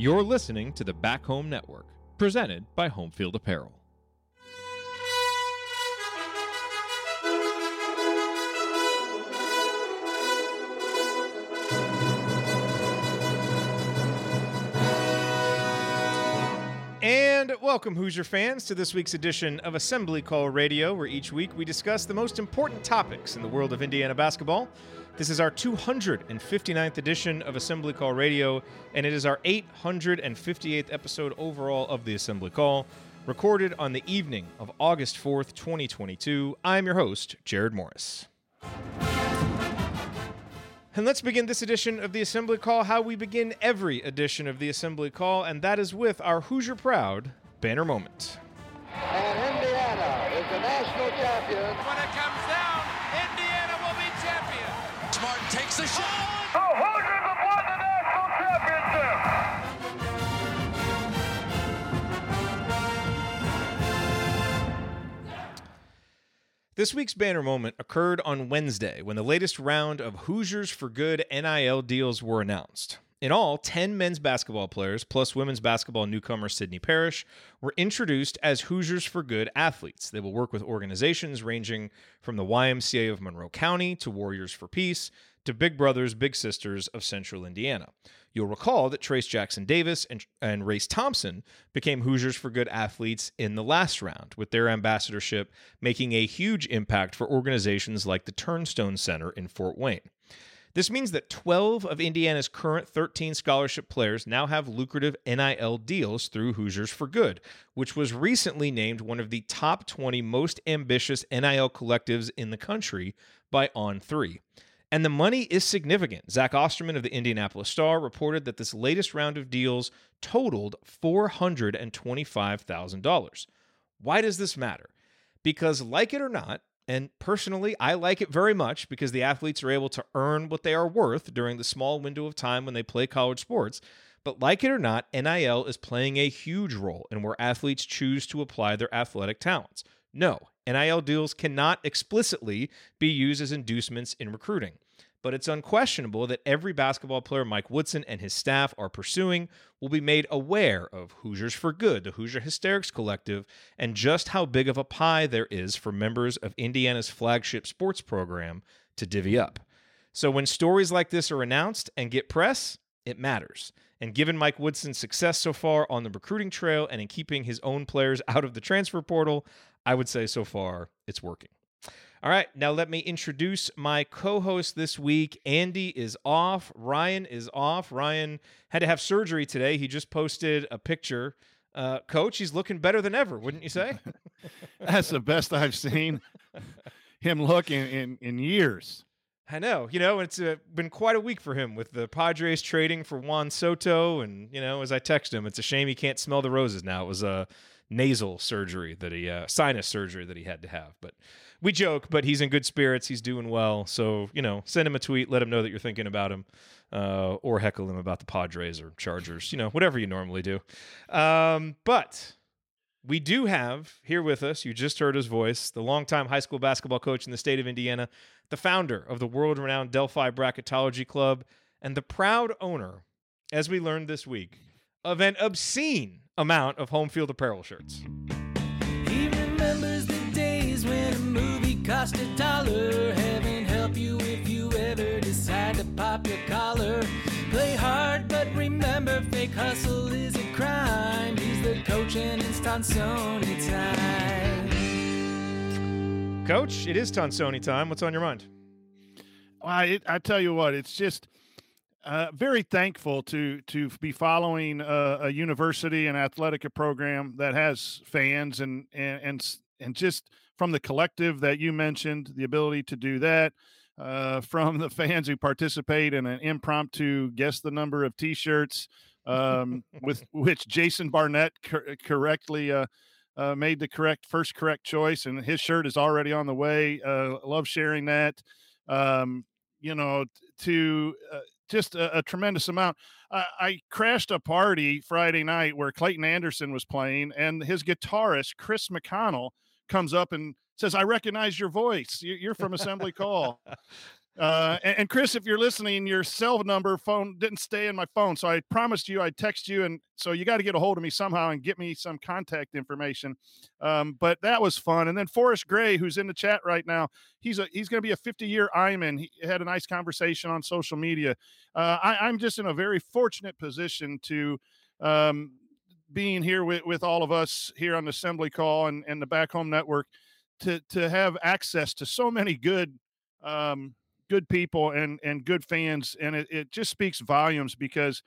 You're listening to the Back Home Network, presented by Homefield Apparel. Welcome, Hoosier fans, to this week's edition of Assembly Call Radio, where each week we discuss the most important topics in the world of Indiana basketball. This is our 259th edition of Assembly Call Radio, and it is our 858th episode overall of the Assembly Call, recorded on the evening of August 4th, 2022. I'm your host, Jared Morris. And let's begin this edition of the Assembly Call how we begin every edition of the Assembly Call, and that is with our Hoosier Proud banner moment. And Indiana is the national champion. When it comes down, Indiana will be champion. Smart takes the shot. The Hoosiers have won the national championship. This week's banner moment occurred on Wednesday when the latest round of Hoosiers for Good NIL deals were announced. In all, 10 men's basketball players, plus women's basketball newcomer Sydney Parrish, were introduced as Hoosiers for Good athletes. They will work with organizations ranging from the YMCA of Monroe County to Warriors for Peace to Big Brothers Big Sisters of Central Indiana. You'll recall that Trayce Jackson Davis and, and Race Thompson became Hoosiers for Good athletes in the last round, with their ambassadorship making a huge impact for organizations like the Turnstone Center in Fort Wayne. This means that 12 of Indiana's current 13 scholarship players now have lucrative NIL deals through Hoosiers for Good, which was recently named one of the top 20 most ambitious NIL collectives in the country by On3. And the money is significant. Zach Osterman of the Indianapolis Star reported that this latest round of deals totaled $425,000. Why does this matter? Because, like it or not, and personally, I like it very much because the athletes are able to earn what they are worth during the small window of time when they play college sports. But like it or not, NIL is playing a huge role in where athletes choose to apply their athletic talents. No, NIL deals cannot explicitly be used as inducements in recruiting. But it's unquestionable that every basketball player Mike Woodson and his staff are pursuing will be made aware of Hoosiers for Good, the Hoosier Hysterics Collective, and just how big of a pie there is for members of Indiana's flagship sports program to divvy up. So when stories like this are announced and get press, it matters. And given Mike Woodson's success so far on the recruiting trail and in keeping his own players out of the transfer portal, I would say so far it's working. All right, now let me introduce my co host this week. Andy is off. Ryan is off. Ryan had to have surgery today. He just posted a picture. Uh, Coach, he's looking better than ever, wouldn't you say? That's the best I've seen him look in, in, in years. I know, you know, it's uh, been quite a week for him with the Padres trading for Juan Soto, and you know, as I text him, it's a shame he can't smell the roses now. It was a nasal surgery that he, uh, sinus surgery that he had to have. But we joke, but he's in good spirits. He's doing well. So you know, send him a tweet, let him know that you're thinking about him, uh, or heckle him about the Padres or Chargers. You know, whatever you normally do. Um, but we do have here with us, you just heard his voice, the longtime high school basketball coach in the state of Indiana, the founder of the world renowned Delphi Bracketology Club, and the proud owner, as we learned this week, of an obscene amount of home field apparel shirts. He days when a movie cost a dollar. Heaven help you if you ever decide to pop your collar. Play hard, but remember, fake hustle is a crime. He's the coach and it's Tonsoni time. Coach, it is Tonsoni time. What's on your mind? Well, I, I tell you what, it's just uh, very thankful to to be following a, a university and athletic program that has fans and and and and just from the collective that you mentioned, the ability to do that. Uh, from the fans who participate in an impromptu guess the number of T-shirts, um, with which Jason Barnett cor- correctly uh, uh, made the correct first correct choice, and his shirt is already on the way. Uh, love sharing that. Um, you know, to uh, just a, a, tremendous amount. I, I crashed a party Friday night where Clayton Anderson was playing, and his guitarist Chris McConnell comes up and says, "I recognize your voice. You're from Assembly Call." Uh, and, Chris, if you're listening, your cell number phone didn't stay in my phone, so I promised you I'd text you, and so you got to get a hold of me somehow and get me some contact information. Um, but that was fun. And then Forrest Gray, who's in the chat right now, he's a he's going to be a 50 year Iman. He had a nice conversation on social media. Uh, I, I'm just in a very fortunate position to. Um, being here with, with all of us here on the assembly call and, and the back home network to to have access to so many good um, good people and and good fans and it, it just speaks volumes because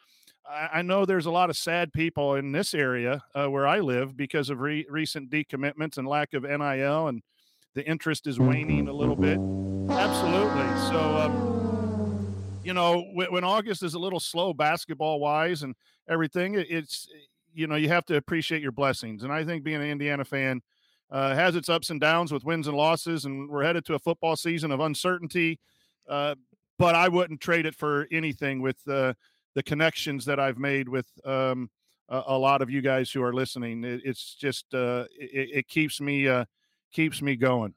I, I know there's a lot of sad people in this area uh, where I live because of re- recent decommitments and lack of NIL and the interest is waning a little bit. Absolutely. So, um, you know, when, when August is a little slow basketball wise and everything, it, it's, you know, you have to appreciate your blessings. And I think being an Indiana fan uh, has its ups and downs with wins and losses, and we're headed to a football season of uncertainty. Uh, but I wouldn't trade it for anything with uh, the connections that I've made with um, a, a, lot of you guys who are listening. It, it's just uh, it, it, keeps me uh, keeps me going.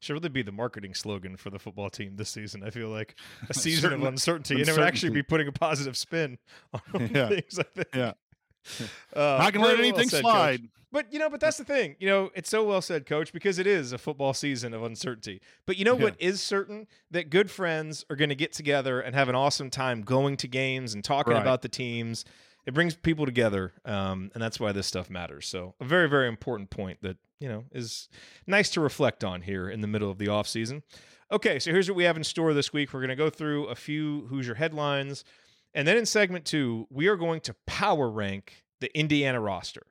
Should really be the marketing slogan for the football team this season. I feel like a season of uncertainty, and it would actually be putting a positive spin on yeah. things. I think. Yeah. Uh, Not gonna let anything said, slide. Coach. But you know, but that's the thing. You know, it's so well said, Coach, because it is a football season of uncertainty. But you know Yeah. what is certain? That good friends are going to get together and have an awesome time going to games and talking Right. about the teams. It brings people together, um, and that's why this stuff matters. So, a very, very important point that you know is nice to reflect on here in the middle of the off season. Okay, so here's what we have in store this week. We're going to go through a few Hoosier headlines, and then in segment two, we are going to power rank the Indiana roster.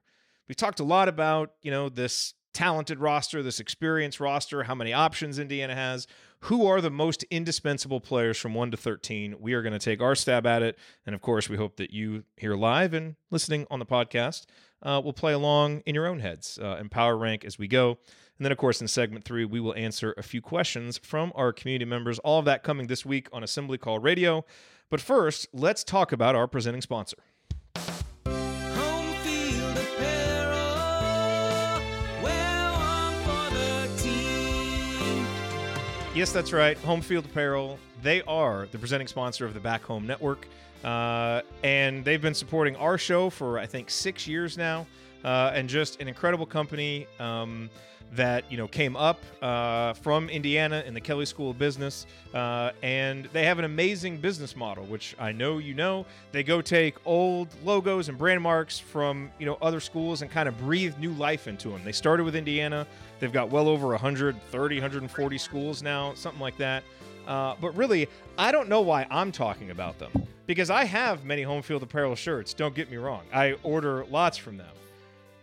We talked a lot about, you know, this talented roster, this experienced roster, how many options Indiana has, who are the most indispensable players from 1 to 13. We are going to take our stab at it. And of course, we hope that you here live and listening on the podcast uh, will play along in your own heads uh, and power rank as we go. And then, of course, in segment three, we will answer a few questions from our community members. All of that coming this week on Assembly Call Radio. But first, let's talk about our presenting sponsor. Home field apparel. Wear one for the team. Yes, that's right. Home Field Apparel. They are the presenting sponsor of the Back Home Network. Uh, and they've been supporting our show for, I think, six years now. Uh, and just an incredible company um, that, you know, came up uh, from Indiana in the Kelley School of Business. Uh, and they have an amazing business model, which I know you know. They go take old logos and brand marks from, you know, other schools and kind of breathe new life into them. They started with Indiana. They've got well over 130, 140 schools now, something like that. Uh, but really, I don't know why I'm talking about them because I have many home field apparel shirts. Don't get me wrong. I order lots from them.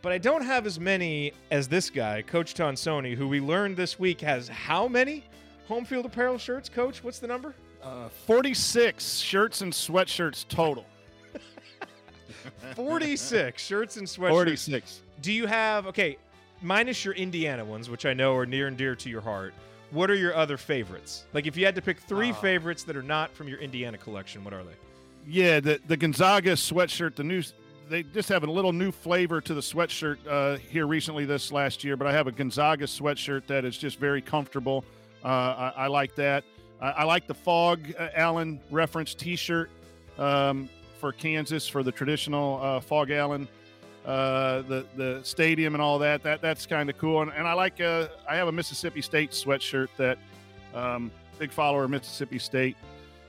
But I don't have as many as this guy, Coach Tonsoni, who we learned this week has how many home field apparel shirts, Coach? What's the number? Uh, 46 shirts and sweatshirts total. 46 shirts and sweatshirts. 46. Do you have, okay, minus your Indiana ones, which I know are near and dear to your heart. What are your other favorites? Like, if you had to pick three Uh. favorites that are not from your Indiana collection, what are they? Yeah, the the Gonzaga sweatshirt, the new they just have a little new flavor to the sweatshirt uh, here recently this last year. But I have a Gonzaga sweatshirt that is just very comfortable. Uh, I, I like that. I, I like the Fog uh, Allen reference T-shirt um, for Kansas for the traditional uh, Phog Allen, uh, the the stadium and all that. That that's kind of cool. And, and I like uh, I have a Mississippi State sweatshirt that um, big follower of Mississippi State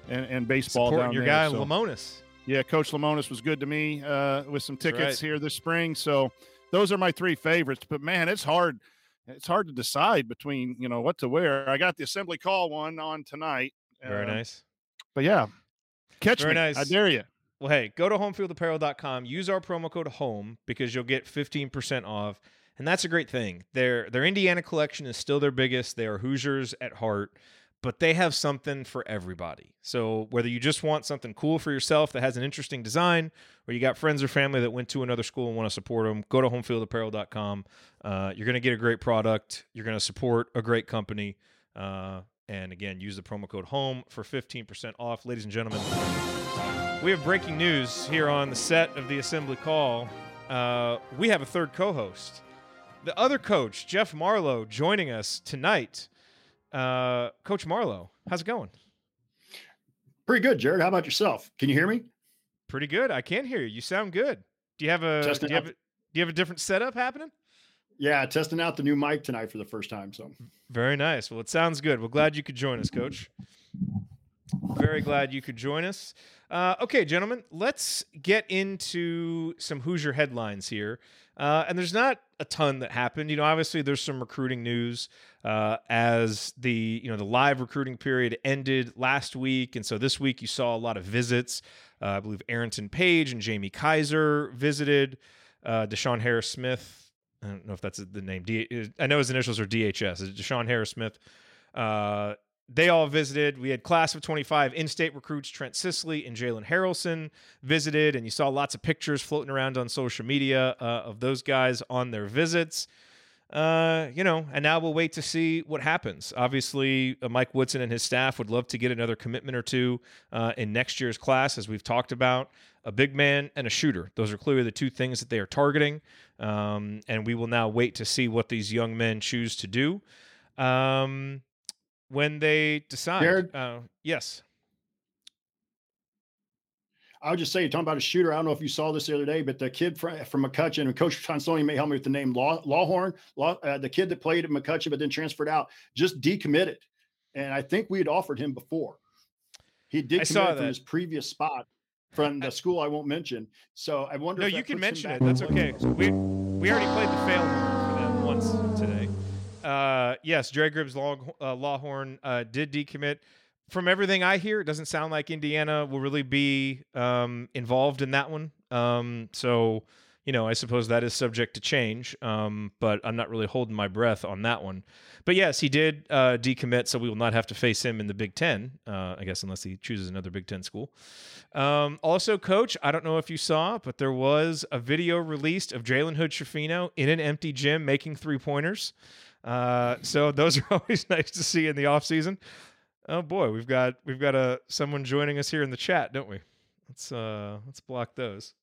and, and baseball Supporting down your there. guy, so- Lemonis. Yeah, Coach Lemonis was good to me uh, with some tickets right. here this spring. So those are my three favorites. But man, it's hard. It's hard to decide between you know what to wear. I got the assembly call one on tonight. Very uh, nice. But yeah, catch Very me. I dare you. Well, hey, go to homefieldapparel.com, use our promo code HOME because you'll get 15% off. And that's a great thing. Their their Indiana collection is still their biggest. They are Hoosiers at heart, but they have something for everybody. So whether you just want something cool for yourself that has an interesting design, or you got friends or family that went to another school and want to support them, go to homefieldapparel.com. Uh, you're going to get a great product. You're going to support a great company. Uh, and again, use the promo code HOME for 15% off. Ladies and gentlemen, we have breaking news here on the set of the assembly call. Uh, we have a third co host. The other coach, Jeff Marlowe, joining us tonight. Uh, coach Marlowe, how's it going? Pretty good, Jared. How about yourself? Can you hear me? Pretty good. I can hear you. You sound good. Do you have a do you have a, do you have a different setup happening? Yeah, testing out the new mic tonight for the first time. So Very nice. Well, it sounds good. Well, glad you could join us, Coach. Very glad you could join us. Uh, okay, gentlemen, let's get into some Hoosier headlines here. Uh, and there's not a ton that happened. You know, obviously there's some recruiting news uh, as the you know the live recruiting period ended last week, and so this week you saw a lot of visits. Uh, I believe Arrinten Page and Jamie Kaiser visited. Uh, DeShawn Harris Smith. I don't know if that's the name. D- I know his initials are DHS. DeShawn Harris Smith. They all visited. We had class of 25 in-state recruits Trent Sisley and Jalen Haralson visited, and you saw lots of pictures floating around on social media uh, of those guys on their visits. Uh, you know, and now we'll wait to see what happens. Obviously, uh, Mike Woodson and his staff would love to get another commitment or two uh, in next year's class, as we've talked about. A big man and a shooter. Those are clearly the two things that they are targeting. Um, and we will now wait to see what these young men choose to do. Um, when they decide. Jared? Uh, yes. I would just say, you're talking about a shooter. I don't know if you saw this the other day, but the kid from, from McCutcheon and Coach Tonsoni may help me with the name Law, Lawhorn, Law, uh, the kid that played at McCutcheon but then transferred out, just decommitted. And I think we had offered him before. He I saw decommitted that. from his previous spot from the school I won't mention. So I wonder. No, you can mention it. That's okay. We we already played the fail for them once. Uh, yes, Dre Gibbs Law, uh, Lawhorn uh, did decommit. From everything I hear, it doesn't sound like Indiana will really be um, involved in that one. Um, so, you know, I suppose that is subject to change. Um, but I'm not really holding my breath on that one. But yes, he did uh, decommit, so we will not have to face him in the Big Ten. Uh, I guess unless he chooses another Big Ten school. Um, also, Coach, I don't know if you saw, but there was a video released of Jalen Hood Schifino in an empty gym making three pointers. Uh, so those are always nice to see in the off season. Oh boy, we've got we've got a someone joining us here in the chat, don't we? Let's uh let's block those.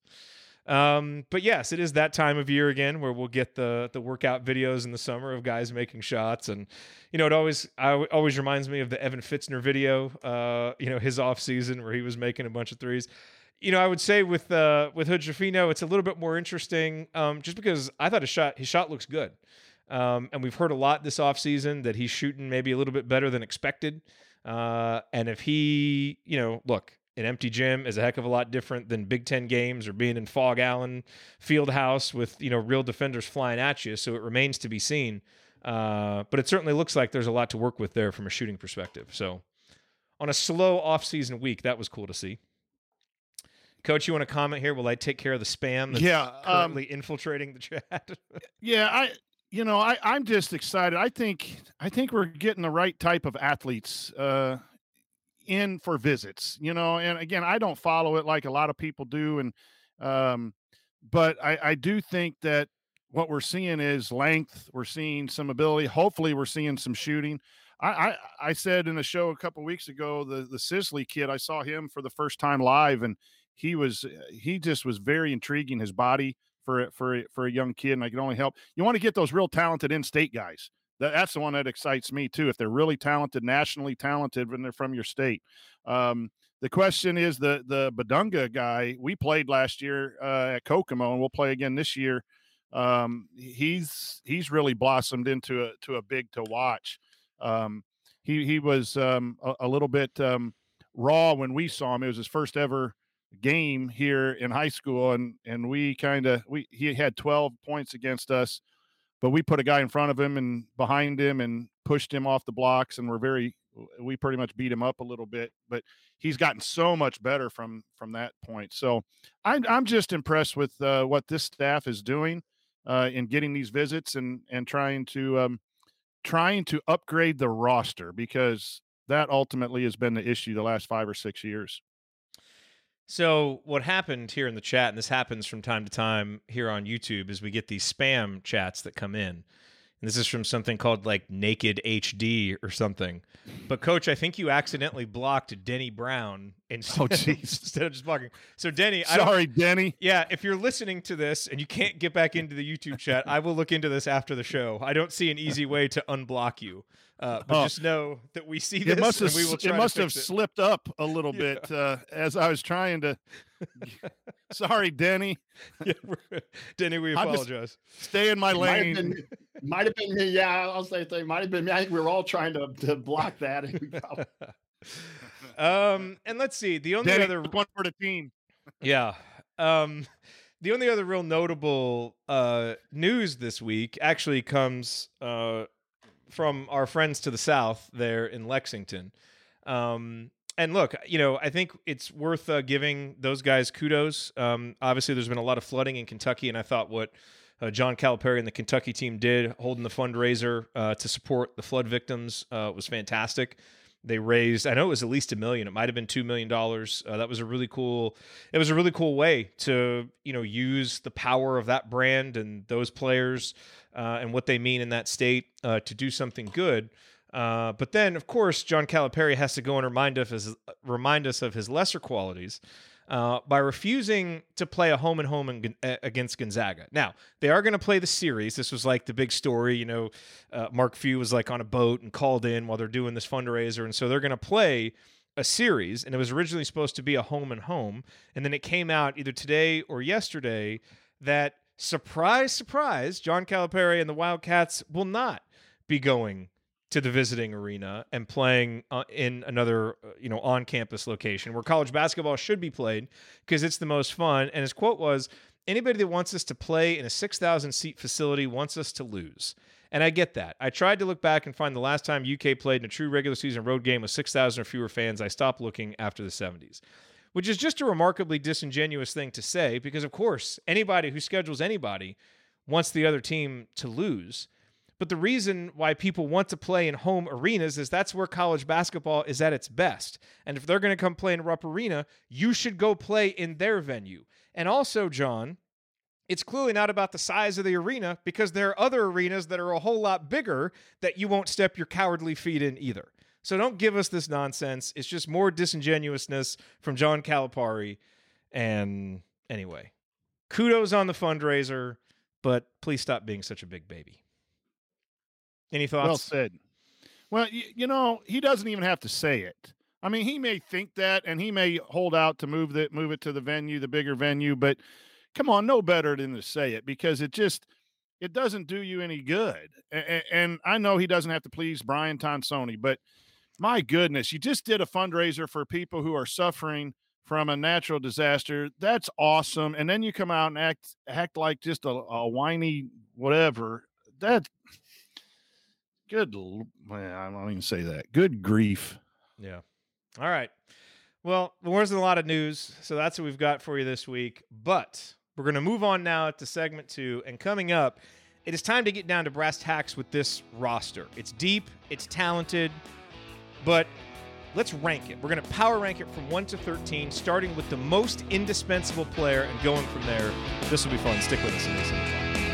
Um, but yes, it is that time of year again where we'll get the the workout videos in the summer of guys making shots, and you know it always I, always reminds me of the Evan Fitzner video. Uh, you know his off season where he was making a bunch of threes. You know, I would say with uh, with Hood Schifino, it's a little bit more interesting, um, just because I thought his shot his shot looks good, um, and we've heard a lot this offseason that he's shooting maybe a little bit better than expected. Uh, and if he, you know, look, an empty gym is a heck of a lot different than Big Ten games or being in Phog Allen Field House with you know real defenders flying at you. So it remains to be seen. Uh, but it certainly looks like there's a lot to work with there from a shooting perspective. So on a slow off-season week, that was cool to see. Coach, you want to comment here? Will I take care of the spam that's Yeah, um, currently infiltrating the chat? Yeah, I you know, I I'm just excited. I think I think we're getting the right type of athletes uh in for visits, you know, and again, I don't follow it like a lot of people do and um but I I do think that what we're seeing is length, we're seeing some ability, hopefully we're seeing some shooting. I I, I said in a show a couple weeks ago the the Sisley kid, I saw him for the first time live and he was he just was very intriguing his body for for for a young kid, and I can only help. You want to get those real talented in-state guys. That, that's the one that excites me too. If they're really talented, nationally talented, when they're from your state. Um, the question is the the Bidunga guy we played last year uh, at Kokomo, and we'll play again this year. Um, he's he's really blossomed into a to a big to watch. Um, he he was um, a, a little bit um, raw when we saw him. It was his first ever game here in high school and and we kind of we he had 12 points against us but we put a guy in front of him and behind him and pushed him off the blocks and we're very we pretty much beat him up a little bit but he's gotten so much better from from that point. So i'm i'm just impressed with uh, what this staff is doing uh, in getting these visits and and trying to um trying to upgrade the roster because that ultimately has been the issue the last 5 or 6 years So what happened here in the chat, and this happens from time to time here on YouTube, is we get these spam chats that come in. And this is from something called like Naked HD or something. But coach, I think you accidentally blocked Denny Brown instead, Oh, of, jeez. instead of just blocking. So Denny, I Sorry, Denny. yeah, if you're listening to this and you can't get back into the YouTube chat, I will look into this after the show. I don't see an easy way to unblock you. Uh, but Oh. just know that we see this It must have we will try it must have it. slipped up a little Yeah. bit uh, as I was trying to. Sorry, Denny. Yeah, Denny, we I'm just- apologize. Stay in my Might have lane. been, might have been me. Yeah, I'll say thing. Might have been me. I think we were all trying to, to block that. And we probably- um, and let's see. The only Denny, other one for the team. Yeah. Um, the only other real notable uh, news this week actually comes uh, from our friends to the south there in Lexington. Um, and look, you know, I think it's worth uh, giving those guys kudos. Um, obviously, there's been a lot of flooding in Kentucky, and I thought what uh, John Calipari and the Kentucky team did, holding the fundraiser uh, to support the flood victims, uh, was fantastic. They raised, I know it was at least a million. It might have been two million dollars. Uh, that was a really cool. It was a really cool way to you know use the power of that brand and those players uh, and what they mean in that state uh, to do something good. Uh, but then, of course, John Calipari has to go and remind us remind us of his lesser qualities uh, by refusing to play a home and home in, against Gonzaga. Now they are going to play the series. This was like the big story. You know, uh, Mark Few was like on a boat and called in while they're doing this fundraiser, and so they're going to play a series. And it was originally supposed to be a home and home, and then it came out either today or yesterday that surprise, surprise, John Calipari and the Wildcats will not be going to the visiting arena and playing uh, in another uh, you know on-campus location where college basketball should be played because it's the most fun and his quote was anybody that wants us to play in a 6000 seat facility wants us to lose and I get that. I tried to look back and find the last time UK played in a true regular season road game with 6,000 or fewer fans. I stopped looking after the 70s, which is just a remarkably disingenuous thing to say because, of course, anybody who schedules anybody wants the other team to lose. But the reason why people want to play in home arenas is that's where college basketball is at its best. And if they're going to come play in Rupp Arena, you should go play in their venue. And also, John, it's clearly not about the size of the arena because there are other arenas that are a whole lot bigger that you won't step your cowardly feet in either. So don't give us this nonsense. It's just more disingenuousness from John Calipari. And anyway, kudos on the fundraiser, but please stop being such a big baby. Any thoughts? Well said. Well, you, you know, he doesn't even have to say it. I mean, he may think that, and he may hold out to move that, move it to the venue, the bigger venue. But come on, no better than to say it because it just it doesn't do you any good. And, and I know he doesn't have to please Brian Tonsoni, but my goodness, you just did a fundraiser for people who are suffering from a natural disaster. That's awesome. And then you come out and act act like just a, a whiny whatever. That good. I don't even say that. Good grief. Yeah. All right. Well, there wasn't a lot of news, so that's what we've got for you this week. But we're going to move on now to segment two. And coming up, it is time to get down to brass tacks with this roster. It's deep, it's talented, but let's rank it. We're going to power rank it from 1 to 13, starting with the most indispensable player and going from there. This will be fun. Stick with us in this.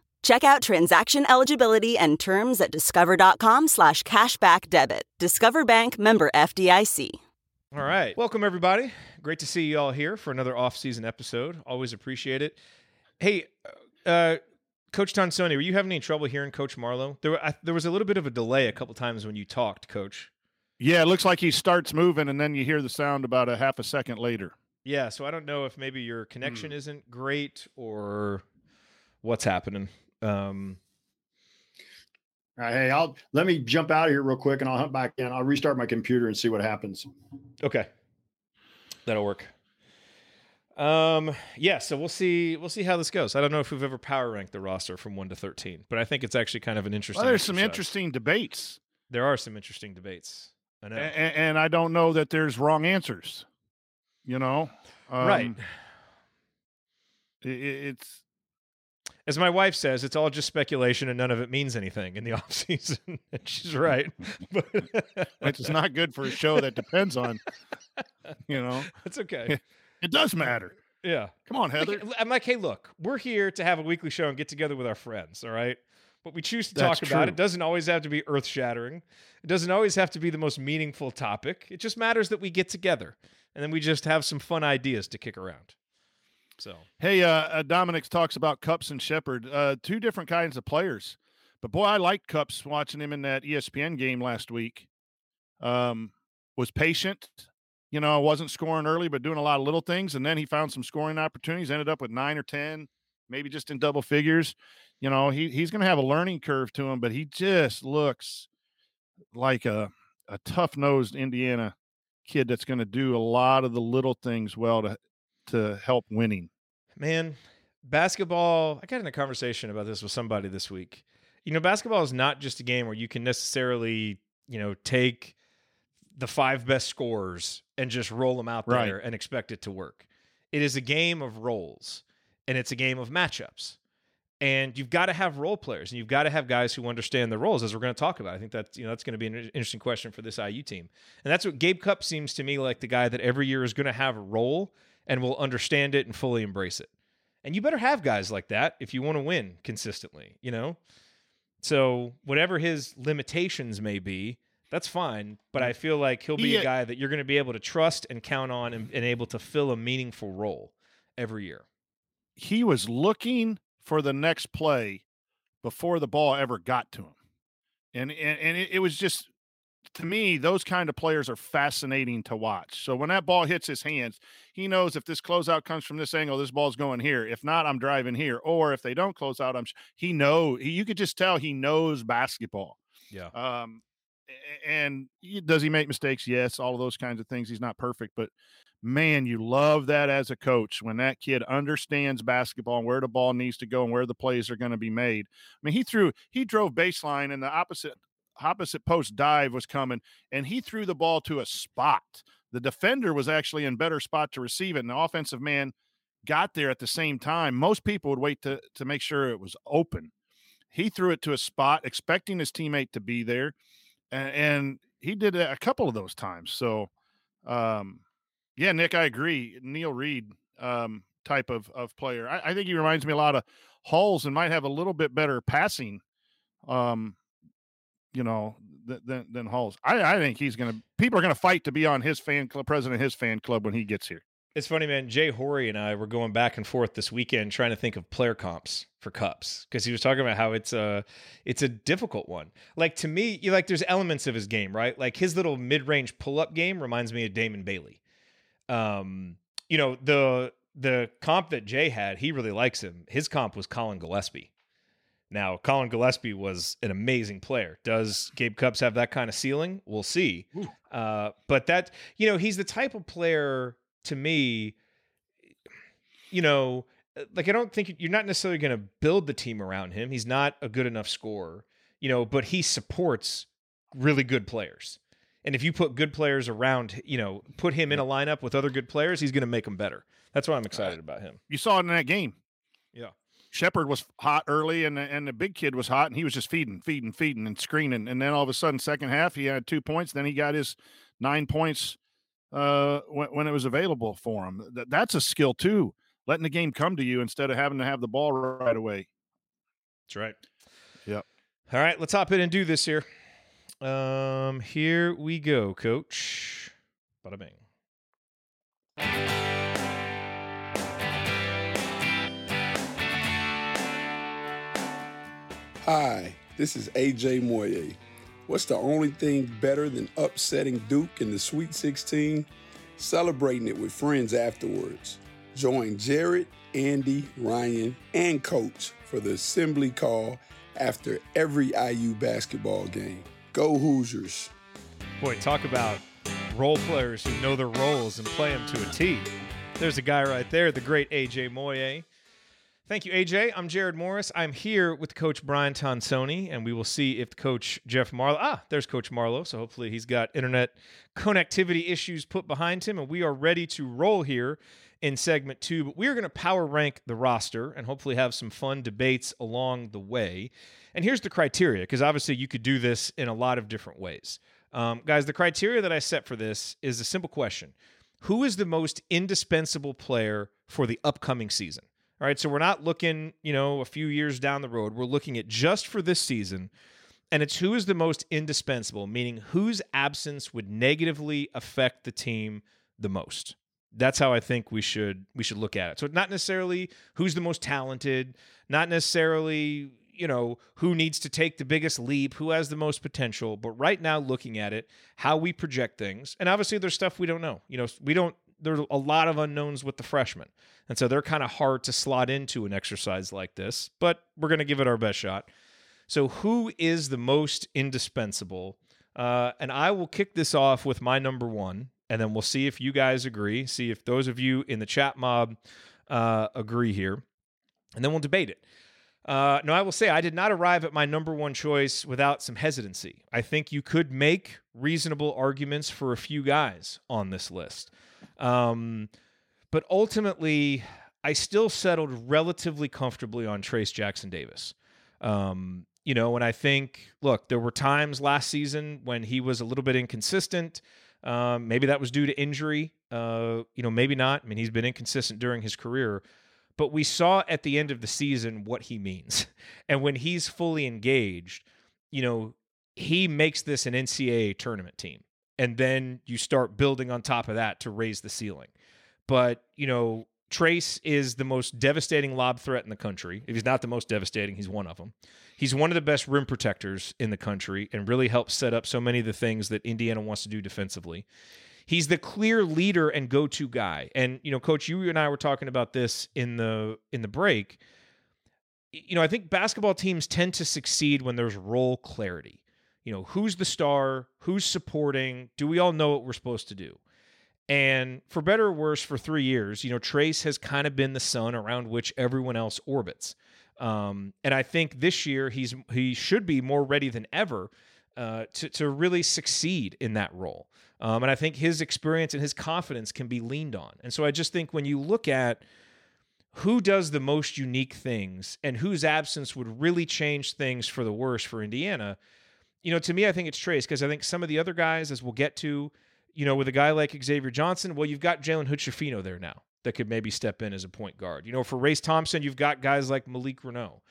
Check out transaction eligibility and terms at discover.com slash cashback debit. Discover Bank member FDIC. All right. Welcome, everybody. Great to see you all here for another off-season episode. Always appreciate it. Hey, uh, Coach Tonsoni, were you having any trouble hearing Coach Marlowe? There, I, there was a little bit of a delay a couple times when you talked, Coach. Yeah, it looks like he starts moving, and then you hear the sound about a half a second later. Yeah, so I don't know if maybe your connection Hmm. isn't great or what's happening. Um, All right, hey, I'll let me jump out of here real quick and I'll hunt back in. I'll restart my computer and see what happens. okay, that'll work. Um, yeah, so we'll see. We'll see how this goes. I don't know if we've ever power ranked the roster from one to thirteen, but I think it's actually kind of an interesting. Well, there's some exercise. interesting debates, There are some interesting debates. I know. and, and I don't know that there's wrong answers. You know, right. Um, i- i- it's As my wife says, it's all just speculation and none of it means anything in the off season. and she's right. But which is not good for a show that depends on. You know, It's okay. it does matter. Yeah. Come on, Heather. Like, I'm like, hey, look, we're here to have a weekly show and get together with our friends, all right? What we choose to That's talk about, true. it doesn't always have to be earth shattering. It doesn't always have to be the most meaningful topic. It just matters that we get together and then we just have some fun ideas to kick around. So, Hey, uh, uh, Dominic talks about Cupps and Shepard, uh, two different kinds of players. But boy, I liked Cupps watching him in that ESPN game last week. Um, was patient, you know, wasn't scoring early, but doing a lot of little things. And then he found some scoring opportunities, ended up with nine or 10, maybe just in double figures. You know, he, he's going to have a learning curve to him, but he just looks like a, a tough nosed Indiana kid that's going to do a lot of the little things well to, to help winning. man, basketball, I got in a conversation about this with somebody this week. You know, basketball is not just a game where you can necessarily, you know, take the five best scorers and just roll them out Right. there and expect it to work. It is a game of roles and it's a game of matchups. And you've got to have role players and you've got to have guys who understand the roles as we're going to talk about. I think that's, you know, that's going to be an interesting question for this IU team. And that's what Gabe Cupps seems to me like the guy that every year is going to have a role and will understand it and fully embrace it. And you better have guys like that if you want to win consistently, you know? So, whatever his limitations may be, that's fine. But I feel like he'll be He, a guy that you're going to be able to trust and count on and, and able to fill a meaningful role every year. he was looking for the next play before the ball ever got to him. And and, and it, it was just to me, those kind of players are fascinating to watch. So when that ball hits his hands, he knows if this closeout comes from this angle, this ball's going here. If not, I'm driving here. Or if they don't close out, I'm sh- he know he, you could just tell he knows basketball. Yeah. Um, and he- does he make mistakes? Yes, all of those kinds of things. He's not perfect, but man, you love that as a coach when that kid understands basketball and where the ball needs to go and where the plays are going to be made. I mean, he threw, he drove baseline and the opposite opposite post dive was coming and he threw the ball to a spot. The defender was actually in better spot to receive it, and the offensive man got there at the same time. Most people would wait to to make sure it was open. He threw it to a spot, expecting his teammate to be there, and, and he did a couple of those times. So, um, yeah, Nick, I agree. Neil Reed um, type of of player. I, I think he reminds me a lot of Hulls and might have a little bit better passing. Um, you know, th- than than Hulls. I, I think he's gonna. People are gonna fight to be on his fan club, president his fan club when he gets here. It's funny, man. Jay Horry and I were going back and forth this weekend trying to think of player comps for Cupps because he was talking about how it's a it's a difficult one. Like to me, you like there's elements of his game, right? Like his little mid range pull up game reminds me of Damon Bailey. Um, you know the the comp that Jay had, he really likes him. His comp was Collin Gillespie. Now, Collin Gillespie was an amazing player. Does Gabe Cupps have that kind of ceiling? We'll see. Uh, but that, you know, he's the type of player to me, you know, uh, like I don't think you're not necessarily going to build the team around him. He's not a good enough scorer, you know, but he supports really good players. And if you put good players around, you know, put him in a lineup with other good players, he's going to make them better. That's why I'm excited about him. You saw it in that game. Yeah. Shepard was hot early, and the, and the big kid was hot, and he was just feeding, feeding, feeding, and screening. And then all of a sudden, second half, he had two points. Then he got his nine points uh, when, when it was available for him. Th- that's a skill too, letting the game come to you instead of having to have the ball right away. That's right. Yep. All right, let's hop in and do this here. Um, here we go, coach. Bada bing. Hi, this is AJ Moye. What's the only thing better than upsetting Duke in the Sweet 16? Celebrating it with friends afterwards. Join Jared, Andy, Ryan, and Coach for the assembly call after every IU basketball game. Go Hoosiers! Boy, talk about role players who know their roles and play them to a T. There's a guy right there, the great AJ Moye. Thank you, AJ. I'm Jared Morris. I'm here with Coach Brian Tonsoni, and we will see if Coach Jeff Marlowe. Ah, there's Coach Marlowe. So hopefully he's got internet connectivity issues put behind him, and we are ready to roll here in segment two. But we are going to power rank the roster and hopefully have some fun debates along the way. And here's the criteria, because obviously you could do this in a lot of different ways. Um, guys, the criteria that I set for this is a simple question Who is the most indispensable player for the upcoming season? All right, so we're not looking, you know, a few years down the road. We're looking at just for this season. And it's who is the most indispensable, meaning whose absence would negatively affect the team the most. That's how I think we should we should look at it. So not necessarily who's the most talented, not necessarily, you know, who needs to take the biggest leap, who has the most potential, but right now looking at it, how we project things. And obviously there's stuff we don't know. You know, we don't there's a lot of unknowns with the freshmen. And so they're kind of hard to slot into an exercise like this, but we're going to give it our best shot. So, who is the most indispensable? Uh, and I will kick this off with my number one, and then we'll see if you guys agree, see if those of you in the chat mob uh, agree here, and then we'll debate it. Uh, no, I will say I did not arrive at my number one choice without some hesitancy. I think you could make reasonable arguments for a few guys on this list. Um, but ultimately, I still settled relatively comfortably on Trayce Jackson Davis. Um, you know, and I think, look, there were times last season when he was a little bit inconsistent. Um, maybe that was due to injury. Uh, you know, maybe not. I mean, he's been inconsistent during his career, but we saw at the end of the season what he means. And when he's fully engaged, you know, he makes this an NCAA tournament team. And then you start building on top of that to raise the ceiling. But, you know, Trayce is the most devastating lob threat in the country. If he's not the most devastating, he's one of them. He's one of the best rim protectors in the country and really helps set up so many of the things that Indiana wants to do defensively. He's the clear leader and go-to guy. And you know, coach, you and I were talking about this in the in the break. You know, I think basketball teams tend to succeed when there's role clarity. You know, who's the star, who's supporting, do we all know what we're supposed to do? And for better or worse, for three years, you know, Trayce has kind of been the sun around which everyone else orbits. Um, and I think this year he's he should be more ready than ever uh, to to really succeed in that role. Um, and I think his experience and his confidence can be leaned on. And so I just think when you look at who does the most unique things and whose absence would really change things for the worse for Indiana, you know, to me, I think it's Trayce because I think some of the other guys, as we'll get to, you know, with a guy like Xavier Johnson, well, you've got Jalen Hood there now that could maybe step in as a point guard. You know, for Race Thompson, you've got guys like Malik Reneau.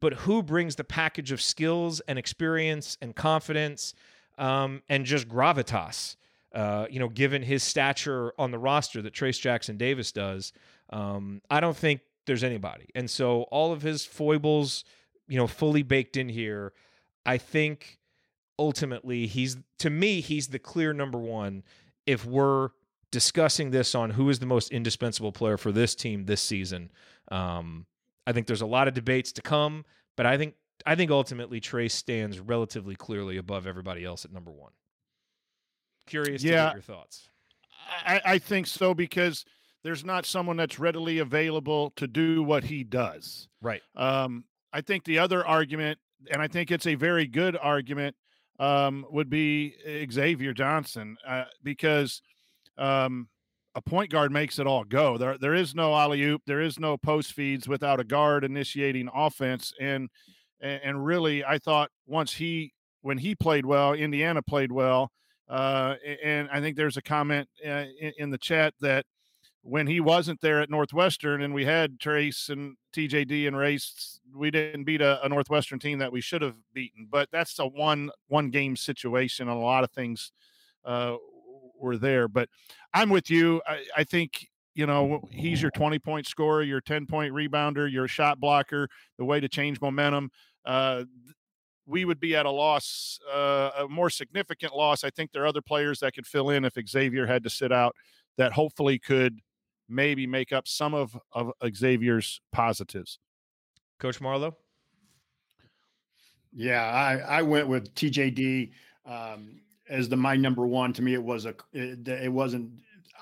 But who brings the package of skills and experience and confidence um, and just gravitas? Uh, you know, given his stature on the roster that Trayce Jackson Davis does, um, I don't think there's anybody. And so all of his foibles, you know, fully baked in here, I think ultimately he's to me he's the clear number one if we're discussing this on who is the most indispensable player for this team this season. Um, I think there's a lot of debates to come, but I think I think ultimately Trayce stands relatively clearly above everybody else at number one. Curious yeah, your thoughts. I, I think so because there's not someone that's readily available to do what he does. Right. Um, I think the other argument, and I think it's a very good argument, um, would be Xavier Johnson uh, because um, a point guard makes it all go. There, there is no alley oop. There is no post feeds without a guard initiating offense. And, and really, I thought once he, when he played well, Indiana played well. Uh, and I think there's a comment uh, in, in, the chat that when he wasn't there at Northwestern and we had Trayce and TJD and Race, we didn't beat a, a Northwestern team that we should have beaten. But that's a one one game situation, and a lot of things uh, were there. But I'm with you. I, I think you know he's your 20 point scorer, your 10 point rebounder, your shot blocker. The way to change momentum. uh, we would be at a loss, uh, a more significant loss. I think there are other players that could fill in if Xavier had to sit out that hopefully could maybe make up some of, of Xavier's positives. Coach Marlowe? Yeah, I, I went with TJD um, as the my number one. To me, it was a it, it wasn't.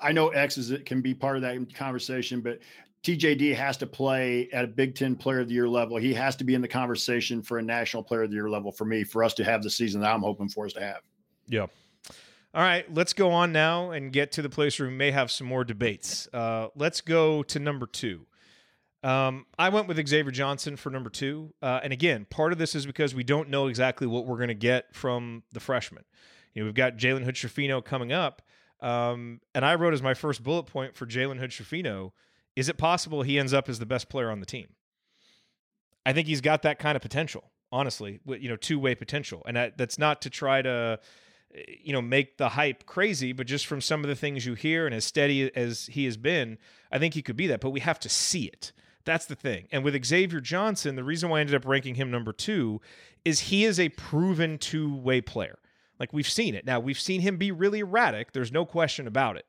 I know X is it can be part of that conversation, but TJD has to play at a Big Ten Player of the Year level. He has to be in the conversation for a National Player of the Year level for me for us to have the season that I'm hoping for us to have. Yeah. All right, let's go on now and get to the place where we may have some more debates. Uh, let's go to number two. Um, I went with Xavier Johnson for number two. Uh, and again, part of this is because we don't know exactly what we're going to get from the freshman. You know, we've got Jalen Hood Schifino coming up. Um, and I wrote as my first bullet point for Jalen Hood Schifino is it possible he ends up as the best player on the team? I think he's got that kind of potential, honestly, you know, two way potential. And that, that's not to try to, you know, make the hype crazy, but just from some of the things you hear and as steady as he has been, I think he could be that. But we have to see it. That's the thing. And with Xavier Johnson, the reason why I ended up ranking him number two is he is a proven two way player. Like we've seen it. Now, we've seen him be really erratic. There's no question about it.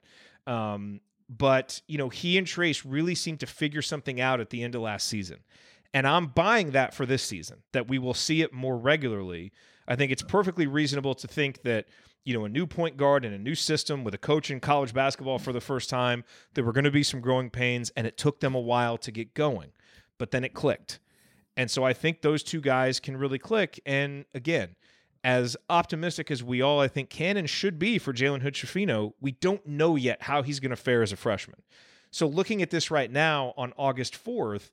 Um, but, you know, he and Trayce really seemed to figure something out at the end of last season. And I'm buying that for this season, that we will see it more regularly. I think it's perfectly reasonable to think that, you know, a new point guard and a new system with a coach in college basketball for the first time, there were going to be some growing pains, and it took them a while to get going. But then it clicked. And so I think those two guys can really click. And again, as optimistic as we all, I think, can and should be for Jalen Hood Schifino, we don't know yet how he's going to fare as a freshman. So looking at this right now on August 4th,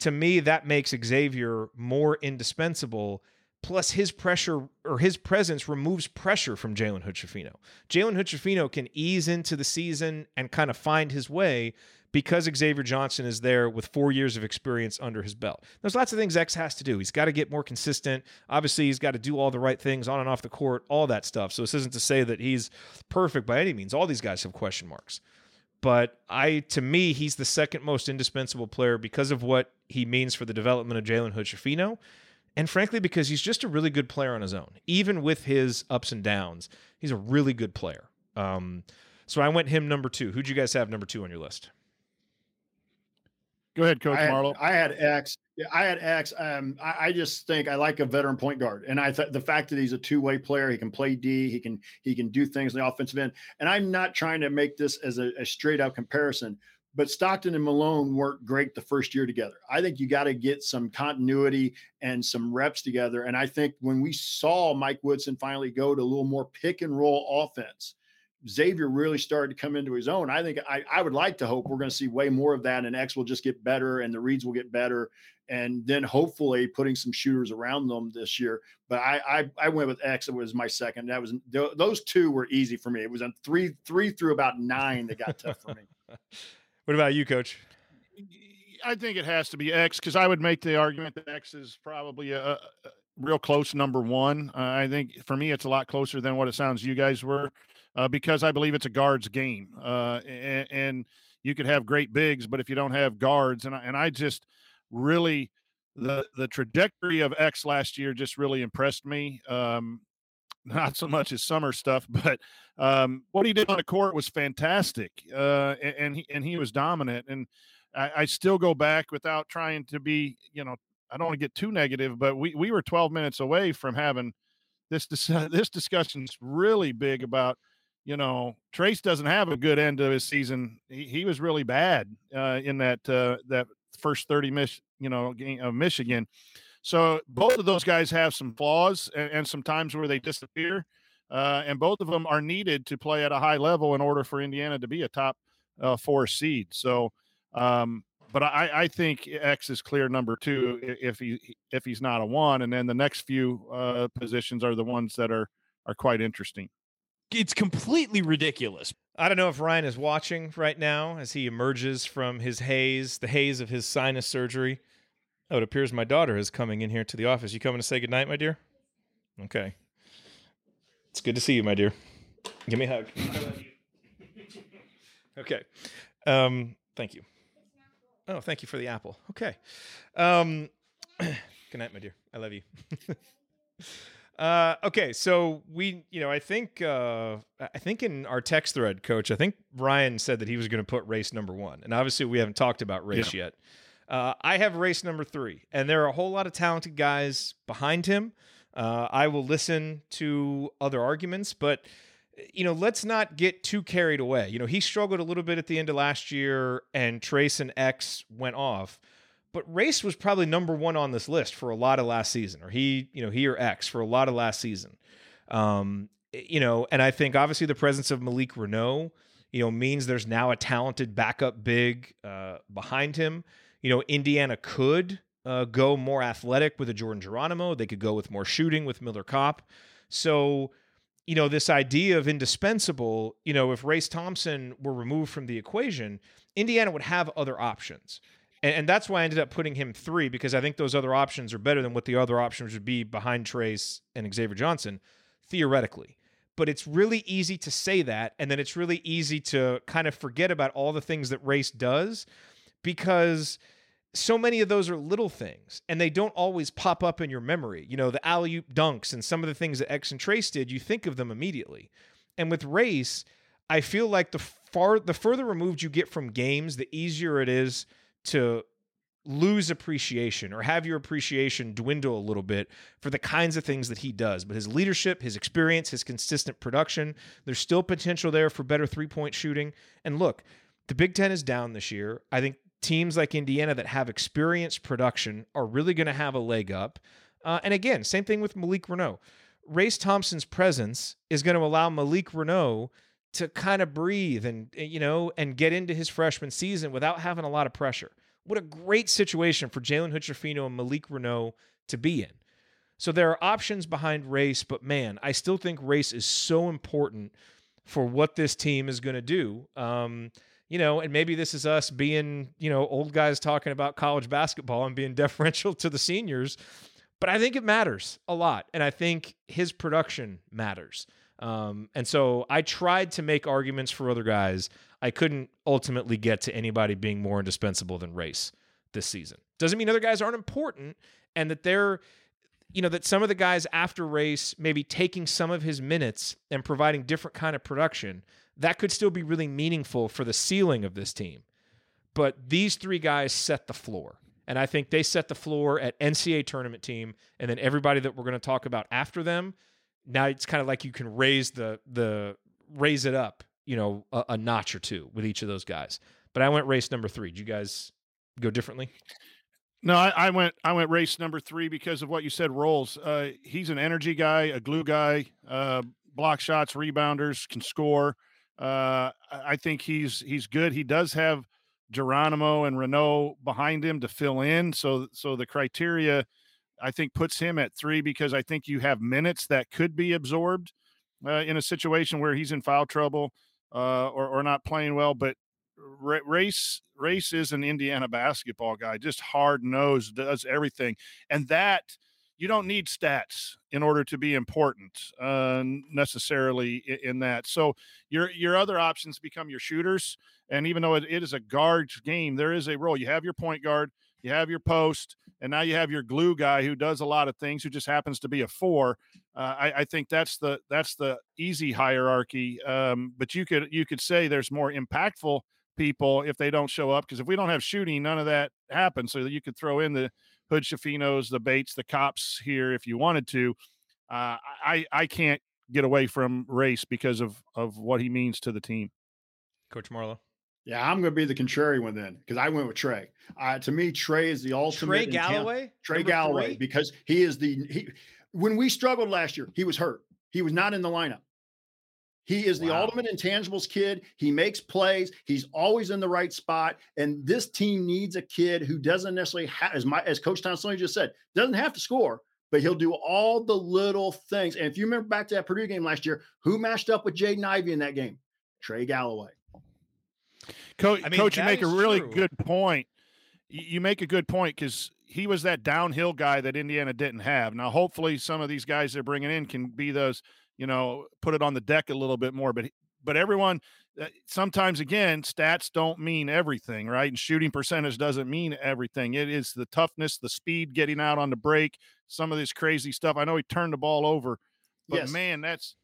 to me, that makes Xavier more indispensable. Plus, his pressure or his presence removes pressure from Jalen Hood Jalen Hood can ease into the season and kind of find his way because Xavier Johnson is there with four years of experience under his belt. There's lots of things X has to do. He's got to get more consistent. Obviously, he's got to do all the right things on and off the court, all that stuff. So this isn't to say that he's perfect by any means. All these guys have question marks. But I, to me, he's the second most indispensable player because of what he means for the development of Jalen Hood Schifino. And frankly, because he's just a really good player on his own. Even with his ups and downs, he's a really good player. Um, so I went him number two. Who'd you guys have number two on your list? Go ahead, Coach I had, Marlowe. I had X. Yeah, I had X. Um, I, I, just think I like a veteran point guard, and I thought the fact that he's a two way player, he can play D, he can he can do things in the offensive end. And I'm not trying to make this as a, a straight up comparison, but Stockton and Malone worked great the first year together. I think you got to get some continuity and some reps together. And I think when we saw Mike Woodson finally go to a little more pick and roll offense Xavier really started to come into his own. I think I, I would like to hope we're going to see way more of that, and X will just get better, and the reads will get better, and then hopefully putting some shooters around them this year. But I I, I went with X. It was my second. That was th- those two were easy for me. It was on three three through about nine that got tough for me. what about you, Coach? I think it has to be X because I would make the argument that X is probably a, a real close number one. Uh, I think for me, it's a lot closer than what it sounds you guys were uh, because I believe it's a guards game. Uh, and, and, you could have great bigs, but if you don't have guards, and I, and I just really the the trajectory of X last year just really impressed me. Um, not so much his summer stuff, but um, what he did on the court was fantastic, uh, and, and he and he was dominant. And I, I still go back without trying to be, you know, I don't want to get too negative, but we we were 12 minutes away from having this this discussion's really big about you know, Trayce doesn't have a good end of his season. He, he was really bad uh, in that uh, that first thirty miss, you know, game of Michigan. So both of those guys have some flaws and, and some times where they disappear, uh, and both of them are needed to play at a high level in order for Indiana to be a top uh, four seed. So, um, but I, I, think X is clear number two if he if he's not a one, and then the next few uh, positions are the ones that are are quite interesting it's completely ridiculous. I don't know if Ryan is watching right now as he emerges from his haze, the haze of his sinus surgery. Oh, it appears my daughter is coming in here to the office. You coming to say goodnight, my dear? Okay. It's good to see you, my dear. Give me a hug. okay. Um, thank you. Oh, thank you for the apple. Okay. Um, Good night, my dear. I love you. uh, okay, so we, you know, I think, uh, I think in our text thread, Coach, I think Ryan said that he was going to put race number one, and obviously we haven't talked about race yet. Uh, I have race number three, and there are a whole lot of talented guys behind him. Uh, I will listen to other arguments, but you know, let's not get too carried away. You know, he struggled a little bit at the end of last year, and Trayce and X went off. But Race was probably number one on this list for a lot of last season, or he, you know, he or X for a lot of last season. Um, you know, and I think obviously the presence of Malik Reneau, you know, means there's now a talented backup big uh, behind him. You know, Indiana could uh, go more athletic with a Jordan Geronimo. They could go with more shooting with Miller Kopp. So, you know, this idea of indispensable, you know, if Race Thompson were removed from the equation, Indiana would have other options. And, and that's why I ended up putting him three because I think those other options are better than what the other options would be behind Trayce and Xavier Johnson, theoretically. But it's really easy to say that. And then it's really easy to kind of forget about all the things that Race does because so many of those are little things and they don't always pop up in your memory. You know, the alley oop dunks and some of the things that X and Trayce did, you think of them immediately. And with race, I feel like the far the further removed you get from games, the easier it is to lose appreciation or have your appreciation dwindle a little bit for the kinds of things that he does. But his leadership, his experience, his consistent production, there's still potential there for better three point shooting. And look, the Big Ten is down this year. I think teams like Indiana that have experienced production are really going to have a leg up. Uh, and again, same thing with Malik Reneau. Race Thompson's presence is going to allow Malik Reneau to kind of breathe and you know and get into his freshman season without having a lot of pressure. What a great situation for Jalen Hood-Schifino and Malik Reneau to be in. So there are options behind race, but man, I still think race is so important for what this team is going to do. Um, you know, and maybe this is us being, you know, old guys talking about college basketball and being deferential to the seniors, but I think it matters a lot. And I think his production matters. Um, and so I tried to make arguments for other guys. I couldn't ultimately get to anybody being more indispensable than Race this season. Doesn't mean other guys aren't important and that they're, you know, that some of the guys after Race maybe taking some of his minutes and providing different kind of production that could still be really meaningful for the ceiling of this team. But these three guys set the floor. And I think they set the floor at NCAA tournament team. And then everybody that we're going to talk about after them, now it's kind of like you can raise the the raise it up, you know, a, a notch or two with each of those guys. But I went race number three. Did you guys go differently? No, I, I, went I went race number three because of what you said. Rolls. Uh, he's an energy guy, a glue guy, uh, block shots, rebounders, can score. Uh, I think he's he's good. He does have Geronimo and Reneau behind him to fill in. So so the criteria I think puts him at three because I think you have minutes that could be absorbed uh, in a situation where he's in foul trouble uh, or or not playing well. But race race is an Indiana basketball guy, just hard nosed, does everything, and that you don't need stats in order to be important uh, necessarily in, that. So your your other options become your shooters, and even though it, it is a guard game, there is a role. You have your point guard, you have your post, and now you have your glue guy who does a lot of things, who just happens to be a four. Uh, I, I, think that's the that's the easy hierarchy. Um, but you could you could say there's more impactful people if they don't show up because if we don't have shooting, none of that happens. So you could throw in the Hood-Schifinos, the Bates, the Kopps here if you wanted to. Uh, I I can't get away from race because of of what he means to the team. Coach Marlowe. Yeah, I'm going to be the contrary one then because I went with Trey. Uh, to me, Trey is the ultimate. Trey Galloway. Trey Galloway three? because he is the he. When we struggled last year, he was hurt. He was not in the lineup. He is the wow. ultimate intangibles kid. He makes plays. He's always in the right spot. And this team needs a kid who doesn't necessarily have, as my as Coach Tonsoni just said, doesn't have to score, but he'll do all the little things. And if you remember back to that Purdue game last year, who matched up with Jaden Ivey in that game? Trey Galloway. Coach, I mean, Coach, you make a really true. good point. You make a good point because he was that downhill guy that Indiana didn't have. Now, hopefully, some of these guys they're bringing in can be those – you know, put it on the deck a little bit more. But but everyone uh, sometimes again stats don't mean everything right and shooting percentage doesn't mean everything it is the toughness the speed getting out on the break some of this crazy stuff i know he turned the ball over but Yes. man that's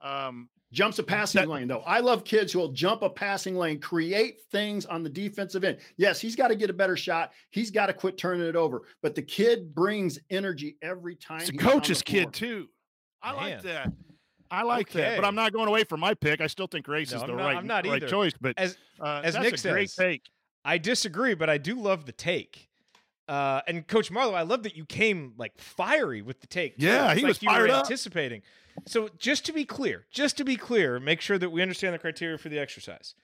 um Jumps a passing That- lane, though. I love kids who will jump a passing lane, create things on the defensive end. Yes, he's got to get a better shot. He's got to quit turning it over. But the kid brings energy every time. it's a he's on the coach's kid too i Man. like that i like that but i'm not going away from my pick i still think race No, is I'm the not- right, I'm not right either. choice but As uh, as Nick a great take I disagree, but I do love the take. Uh, and Coach Marlowe, I love that you came like fiery with the take. Yeah, It's he like was you were fired up. anticipating. So just to be clear, just to be clear, make sure that we understand the criteria for the exercise.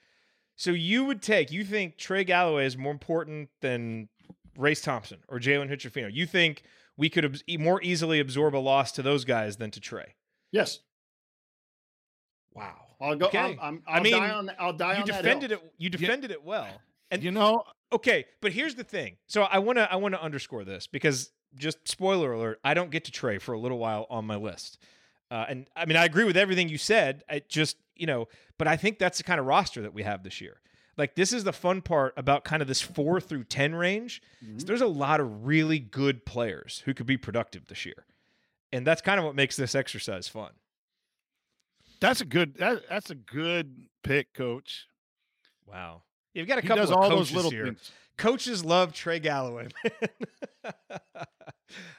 So you would take, you think Trey Galloway is more important than Race Thompson or Jalen Hood-Schifino. You think we could abs- e- more easily absorb a loss to those guys than to Trey. Yes, Wow. I'll go. Okay. I'm, I'm, I I'll mean, die on. I'll die you on defended hill. it. You defended it well. And you know Okay, but here's the thing. So I want to I want to underscore this because just spoiler alert, I don't get to Trey for a little while on my list. Uh, and I mean, I agree with everything you said. I just, you know, but I think that's the kind of roster that we have this year. Like this is the fun part about kind of this 4 through 10 range. is there's a lot of really good players who could be productive this year. And that's kind of what makes this exercise fun. That's a good that, that's a good pick coach Wow. You've got a he couple of all coaches those little here. things Coaches love Trey Galloway.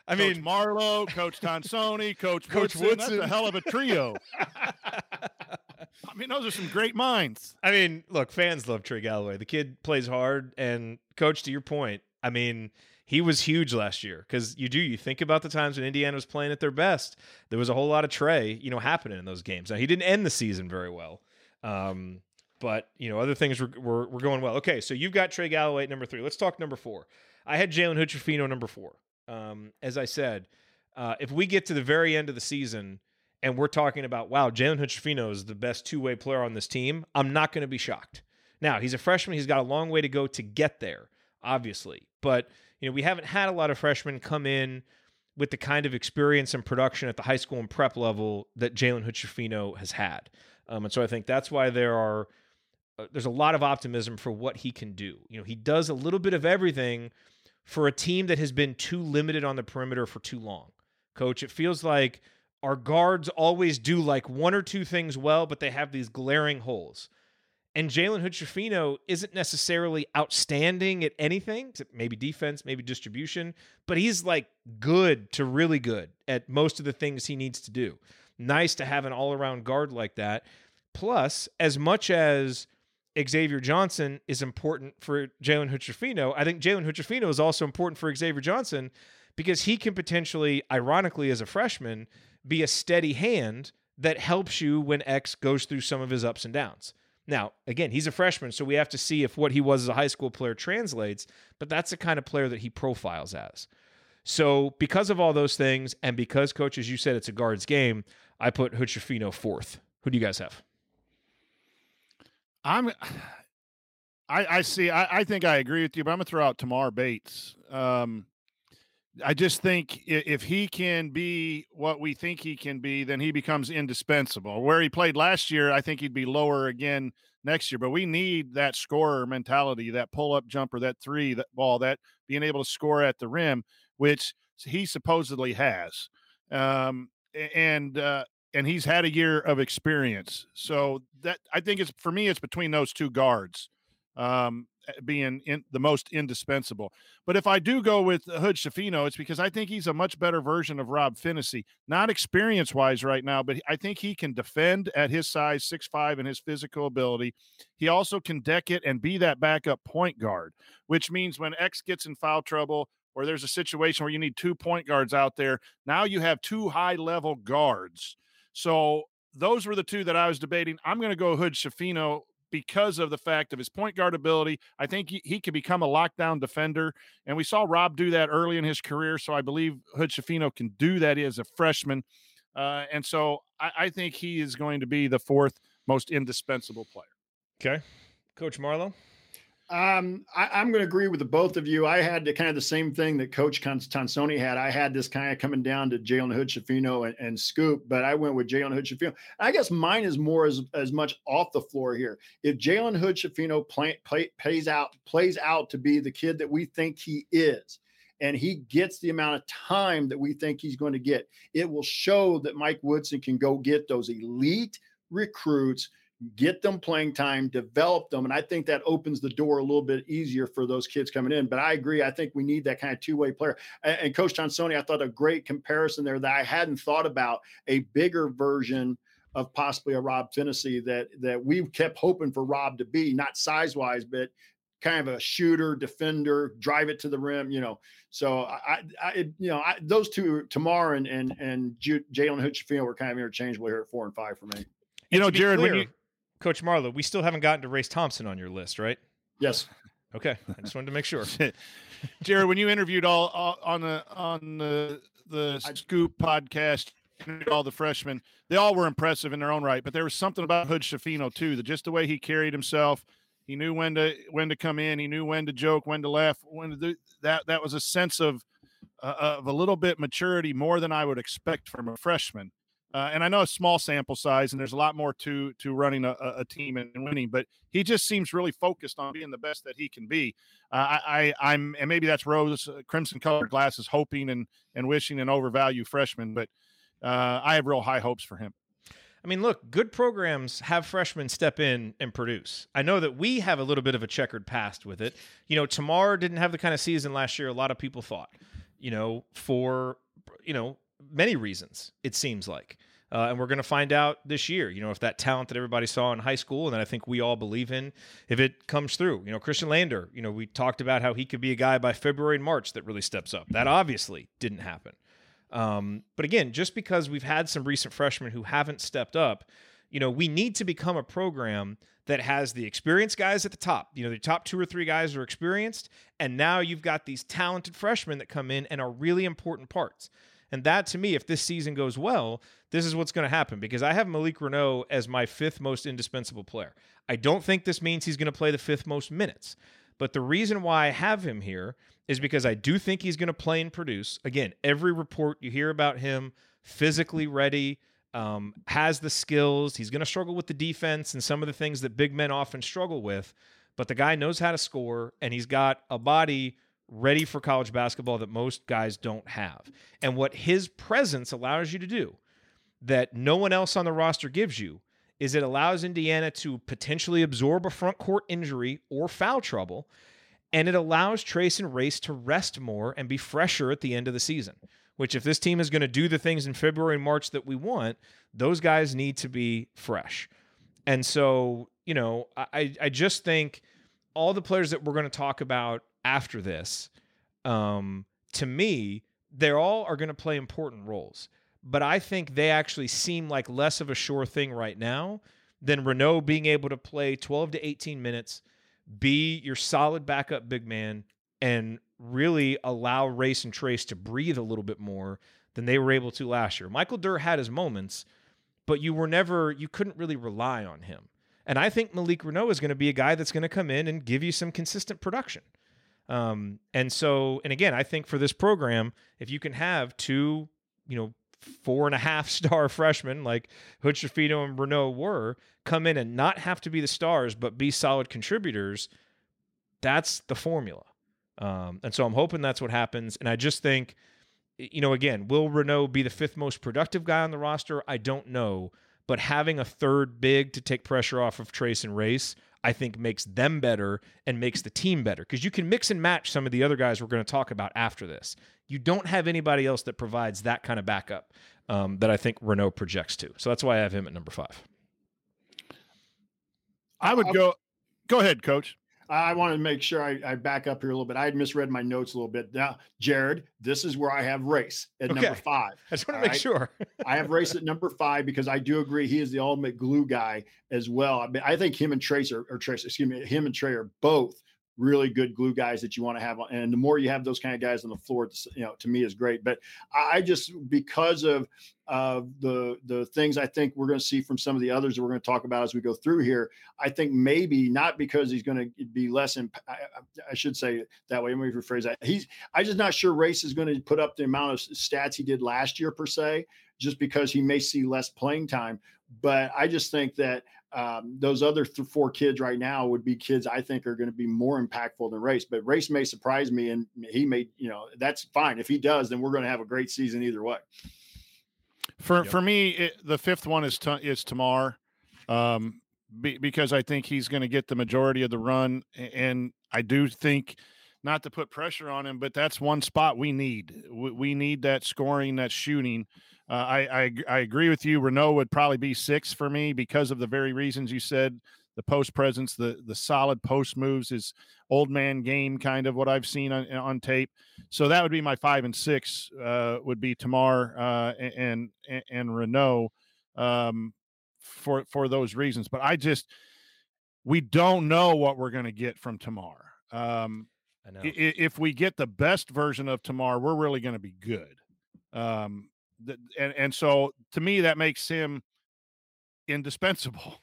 I Coach mean, Marlowe, Coach Tonsoni, Coach, Coach Woodson. That's a hell of a trio. I mean, those are some great minds. I mean, look, fans love Trey Galloway. The kid plays hard, and coach, to your point, I mean, he was huge last year because you do you think about the times when Indiana was playing at their best. There was a whole lot of Trey, you know, happening in those games. Now he didn't end the season very well, um, but you know, other things were, were were going well. Okay, so you've got Trey Galloway at number three. Let's talk number four. I had Jalen Hood-Schifino number four. Um, as I said, uh, if we get to the very end of the season and we're talking about, wow, Jalen Hood-Schifino is the best two way player on this team, I'm not going to be shocked. Now, he's a freshman. He's got a long way to go to get there, obviously. But, you know, we haven't had a lot of freshmen come in with the kind of experience and production at the high school and prep level that Jalen Hood-Schifino has had. Um, and so I think that's why there are uh, there's a lot of optimism for what he can do. You know, he does a little bit of everything for a team that has been too limited on the perimeter for too long. Coach, it feels like our guards always do like one or two things well, but they have these glaring holes. And Jalen Hood-Schifino isn't necessarily outstanding at anything, maybe defense, maybe distribution, but he's like good to really good at most of the things he needs to do. Nice to have an all around guard like that. Plus, as much as Xavier Johnson is important for Jalen Hood-Schifino, I think Jalen Hood-Schifino is also important for Xavier Johnson because he can potentially, ironically, as a freshman, be a steady hand that helps you when X goes through some of his ups and downs. Now, again, he's a freshman, so we have to see if what he was as a high school player translates, but that's the kind of player that he profiles as. So, because of all those things, and because, coach, as you said, it's a guards game, I put Hood-Schifino fourth. Who do you guys have? I'm. I, I see. I, I think I agree with you, but I'm gonna throw out Tamar Bates. Um, I just think if he can be what we think he can be, then he becomes indispensable. Where he played last year, I think he'd be lower again next year. But we need that scorer mentality, that pull up jumper, that three, that ball, that being able to score at the rim, which he supposedly has. Um, and uh, and he's had a year of experience. So that I think it's for me, it's between those two guards um, being in, the most indispensable. But if I do go with Hood Schifino, it's because I think he's a much better version of Rob Phinisee. Not experience wise right now, but I think he can defend at his size, six five, and his physical ability. He also can deck it and be that backup point guard, which means when X gets in foul trouble or there's a situation where you need two point guards out there, now you have two high level guards. So those were the two that I was debating. I'm going to go Hood Schifino because of the fact of his point guard ability. I think he, he can become a lockdown defender. And we saw Rob do that early in his career. So I believe Hood Schifino can do that as a freshman. Uh, and so I, I think he is going to be the fourth most indispensable player. Okay. Coach Marlowe? Um, I, I'm going to agree with the both of you. I had the kind of the same thing that Coach Tonsoni had. I had this kind of coming down to Jalen Hood Schifino and, and Scoop, but I went with Jalen Hood Schifino. I guess mine is more as as much off the floor here. If Jalen Hood Schifino play, play, out plays out to be the kid that we think he is, and he gets the amount of time that we think he's going to get, it will show that Mike Woodson can go get those elite recruits get them playing time, develop them. And I think that opens the door a little bit easier for those kids coming in. But I agree. I think we need that kind of two way player. And, and Coach Tonsoni, I thought a great comparison there that I hadn't thought about a bigger version of possibly a Rob Phinisee that that we've kept hoping for Rob to be, not size wise, but kind of a shooter, defender, drive it to the rim, you know. So I, I you know, I, those two, Tamar and and and Jalen Hood were kind of interchangeable here at four and five for me. You know, Jared, clear, when you Coach Marlowe, we still haven't gotten to Race Thompson on your list, right? Yes. Okay, I just wanted to make sure. Jared, when you interviewed all, all, on the on the the Scoop podcast, all the freshmen, they all were impressive in their own right. But there was something about Hood Schifino too, that just the way he carried himself, he knew when to when to come in, he knew when to joke, when to laugh, when to do that. That was a sense of uh, of a little bit maturity more than I would expect from a freshman. Uh, and I know a small sample size, and there's a lot more to to running a, a, team and winning. But he just seems really focused on being the best that he can be. Uh, I, I am and maybe that's rose uh, crimson colored glasses, hoping and and wishing an overvalue freshman. But uh, I have real high hopes for him. I mean, look, good programs have freshmen step in and produce. I know that we have a little bit of a checkered past with it. You know, Tamar didn't have the kind of season last year a lot of people thought. You know, for you know many reasons, it seems like. Uh, and we're going to find out this year, you know, if that talent that everybody saw in high school and that I think we all believe in, if it comes through. You know, Khristian Lander, you know, we talked about how he could be a guy by February and March that really steps up. That obviously didn't happen. Um, but again, just because we've had some recent freshmen who haven't stepped up, you know, we need to become a program that has the experienced guys at the top. You know, the top two or three guys are experienced, and now you've got these talented freshmen that come in and are really important parts. And that to me, if this season goes well, this is what's going to happen because I have Malik Reneau as my fifth most indispensable player. I don't think this means he's going to play the fifth most minutes. But the reason why I have him here is because I do think he's going to play and produce. Again, every report you hear about him, physically ready, um, has the skills. He's going to struggle with the defense and some of the things that big men often struggle with. But the guy knows how to score, and he's got a body ready for college basketball that most guys don't have. And what his presence allows you to do that no one else on the roster gives you is it allows Indiana to potentially absorb a front court injury or foul trouble. And it allows Trayce and Race to rest more and be fresher at the end of the season. Which, if this team is going to do the things in February and March that we want, those guys need to be fresh. And so, you know, I, I just think all the players that we're going to talk about after this, um, to me, they all are going to play important roles. But I think they actually seem like less of a sure thing right now than Reneau being able to play 12 to 18 minutes, be your solid backup big man, and really allow Race and Trayce to breathe a little bit more than they were able to last year. Michael Durr had his moments, but you were never, you couldn't really rely on him. And I think Malik Reneau is going to be a guy that's going to come in and give you some consistent production. Um, and so, and again, I think for this program, if you can have two, you know, four and a half star freshmen like Hood Schifino and Reneau were come in and not have to be the stars, but be solid contributors, that's the formula. Um, and so I'm hoping that's what happens. And I just think, you know, again, will Reneau be the fifth most productive guy on the roster? I don't know. But having a third big to take pressure off of Trayce and Race, I think makes them better and makes the team better because you can mix and match some of the other guys we're going to talk about after this. You don't have anybody else that provides that kind of backup um, that I think Reneau projects to. So that's why I have him at number five. I would go. Go ahead, coach. I want to make sure I, I, back up here a little bit. I had misread my notes a little bit. Now, Jared, this is where I have race at okay. number five. I just want to make right? sure. I have race at number five because I do agree he is the ultimate glue guy as well. I, mean, I think him and Trayce are, or Trayce, excuse me, him and Trey are both really good glue guys that you want to have. And the more you have those kind of guys on the floor, you know, to me is great. But I just because of uh, the the things I think we're going to see from some of the others that we're going to talk about as we go through here, I think maybe not because he's going to be less. Imp- I, I, should say that way. Let me rephrase that. He's I'm just not sure Race is going to put up the amount of stats he did last year per se, just because he may see less playing time. But I just think that um, those other th- four kids right now would be kids I think are going to be more impactful than Race. But Race may surprise me, and he may, you know, that's fine. If he does, then we're going to have a great season either way. For yep. for me, it, the fifth one is t- is Tamar, um, be, because I think he's going to get the majority of the run, and I do think not to put pressure on him, but that's one spot we need. We, we need that scoring, that shooting. Uh, I, I, I agree with you. Reneau would probably be six for me because of the very reasons you said. The post presence, the the solid post moves, is old man game kind of what I've seen on, on tape. So that would be my five and six. Uh, would be Tamar uh, and, and and Reneau um, for for those reasons. But I just we don't know what we're going to get from Tamar. Um, if we get the best version of Tamar, we're really going to be good. Um, and and so to me that makes him indispensable.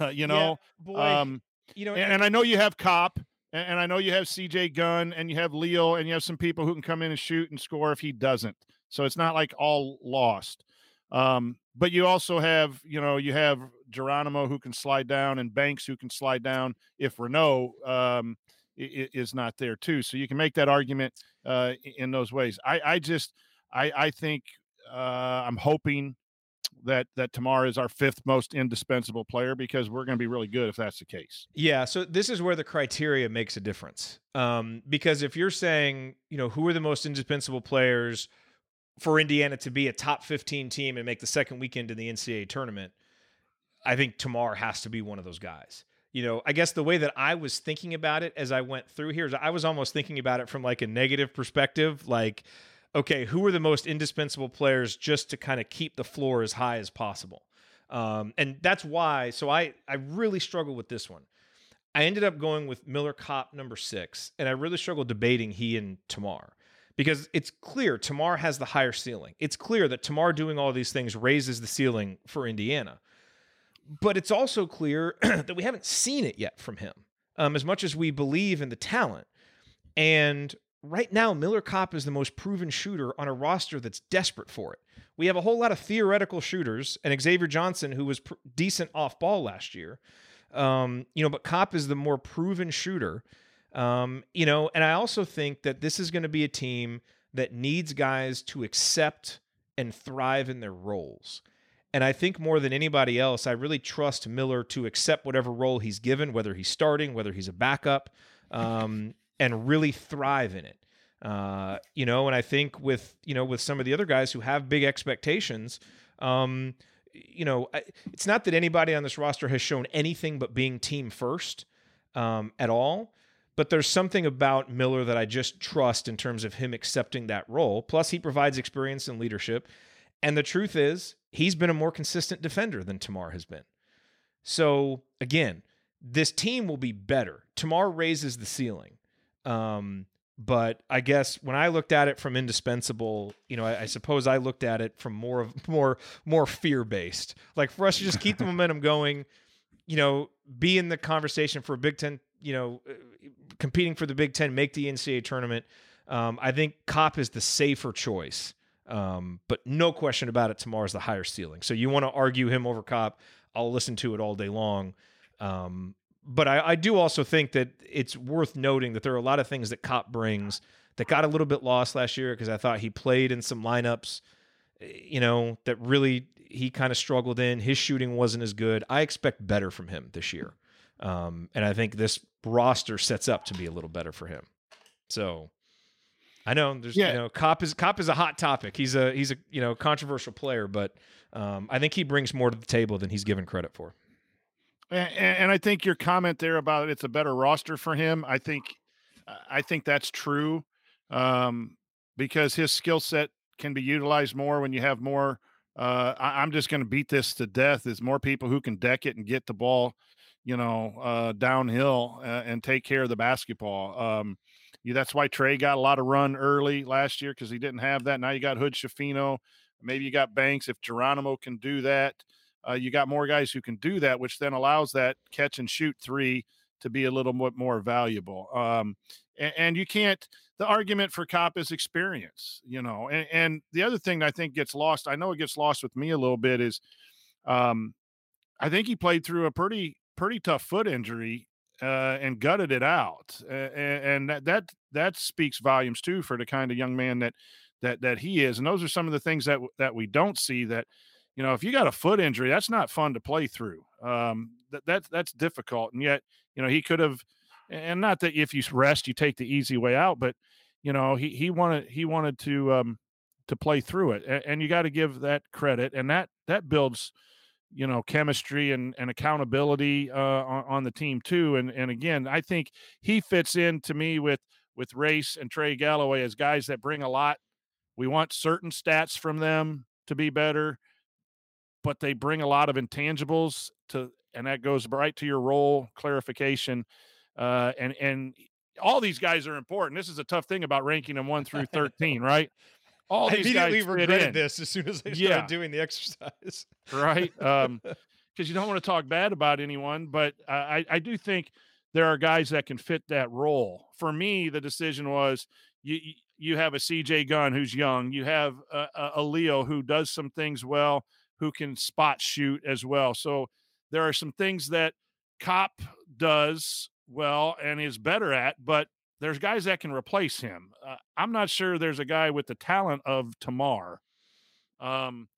you know, yeah, boy, um, you know, and, and, I know you have Kopp, and, and I know you have C.J. Gunn, and you have Leo, and you have some people who can come in and shoot and score if he doesn't. So it's not like all lost. Um, but you also have, you know, you have Geronimo who can slide down, and Banks who can slide down if Reneau um, is not there too. So you can make that argument uh, in those ways. I, I just, I, I think uh, I'm hoping that that Tamar is our fifth most indispensable player because we're going to be really good if that's the case. Yeah, so this is where the criteria makes a difference. Um, because if you're saying, you know, who are the most indispensable players for Indiana to be a top 15 team and make the second weekend in the NCAA tournament, I think Tamar has to be one of those guys. You know, I guess the way that I was thinking about it as I went through here is I was almost thinking about it from like a negative perspective, like okay, who are the most indispensable players just to kind of keep the floor as high as possible? Um, and that's why. So I I really struggle with this one. I ended up going with Miller Kopp number six, and I really struggled debating he and Tamar because it's clear Tamar has the higher ceiling. It's clear that Tamar doing all these things raises the ceiling for Indiana. But it's also clear that we haven't seen it yet from him, um, as much as we believe in the talent. And right now, Miller Kopp is the most proven shooter on a roster that's desperate for it. We have a whole lot of theoretical shooters, and Xavier Johnson, who was pr- decent off ball last year. Um, you know, but Kopp is the more proven shooter. Um, you know, and I also think that this is going to be a team that needs guys to accept and thrive in their roles. And I think more than anybody else, I really trust Miller to accept whatever role he's given, whether he's starting, whether he's a backup. Um, and really thrive in it. Uh, you know, and I think with you know with some of the other guys who have big expectations, um, you know, it's not that anybody on this roster has shown anything but being team first um, at all. But there's something about Miller that I just trust in terms of him accepting that role. Plus, he provides experience and leadership. And the truth is, he's been a more consistent defender than Tamar has been. So, again, this team will be better. Tamar raises the ceiling. Um, but I guess when I looked at it from indispensable, you know, I, I suppose I looked at it from more of more more fear based. Like for us to just keep the momentum going, you know, be in the conversation for a Big Ten, you know, uh, competing for the Big Ten, make the NCAA tournament. Um, I think Kopp is the safer choice. Um, but no question about it, Tamar's the higher ceiling. So you want to argue him over Kopp? I'll listen to it all day long. Um, but I, I, do also think that it's worth noting that there are a lot of things that Kopp brings that got a little bit lost last year because I thought he played in some lineups, you know, that really he kind of struggled in. His shooting wasn't as good. I expect better from him this year. Um, and I think this roster sets up to be a little better for him. So I know there's yeah. you know Kopp is Kopp is a hot topic. He's a he's a you know controversial player, but um, I think he brings more to the table than he's given credit for. And, and I think your comment there about it's a better roster for him, I think, I think that's true, um, because his skill set can be utilized more when you have more. Uh, I, am just going to beat this to death. Is more people who can deck it and get the ball you know, uh, downhill uh, and take care of the basketball. Um, that's why Trey got a lot of run early last year because he didn't have that. Now you got Hood Schifino. Maybe you got Banks. If Geronimo can do that, uh, you got more guys who can do that, which then allows that catch and shoot three to be a little bit more valuable. Um, and, and, you can't. The argument for Kopp is experience, you know. And, and, the other thing I think gets lost. I know it gets lost with me a little bit is, um, I think he played through a pretty pretty tough foot injury uh, and gutted it out, uh, and that that that speaks volumes too for the kind of young man that that that he is. And those are some of the things that that we don't see. That you know, if you got a foot injury, that's not fun to play through. Um, that that's that's difficult, and yet you know he could have, and not that if you rest, you take the easy way out, but you know he he wanted he wanted to um to play through it, and, and you got to give that credit, and that that builds you know chemistry and, and accountability uh, on, on, the team too and and again i think he fits in to me with with race and trey galloway as guys that bring a lot we want certain stats from them to be better but they bring a lot of intangibles to and that goes right to your role clarification uh, and and all these guys are important this is a tough thing about ranking them 1 through 13 right all I these immediately guys regretted this as soon as I started Yeah. doing the exercise. right? Um, because you don't want to talk bad about anyone, but I, I do think there are guys that can fit that role. For me, the decision was you you- have a CJ Gunn who's young, you have a, a Leo who does some things well, who can spot shoot as well. So there are some things that Kopp does well and is better at, but there's guys that can replace him. Uh, I'm not sure there's a guy with the talent of Tamar. Um,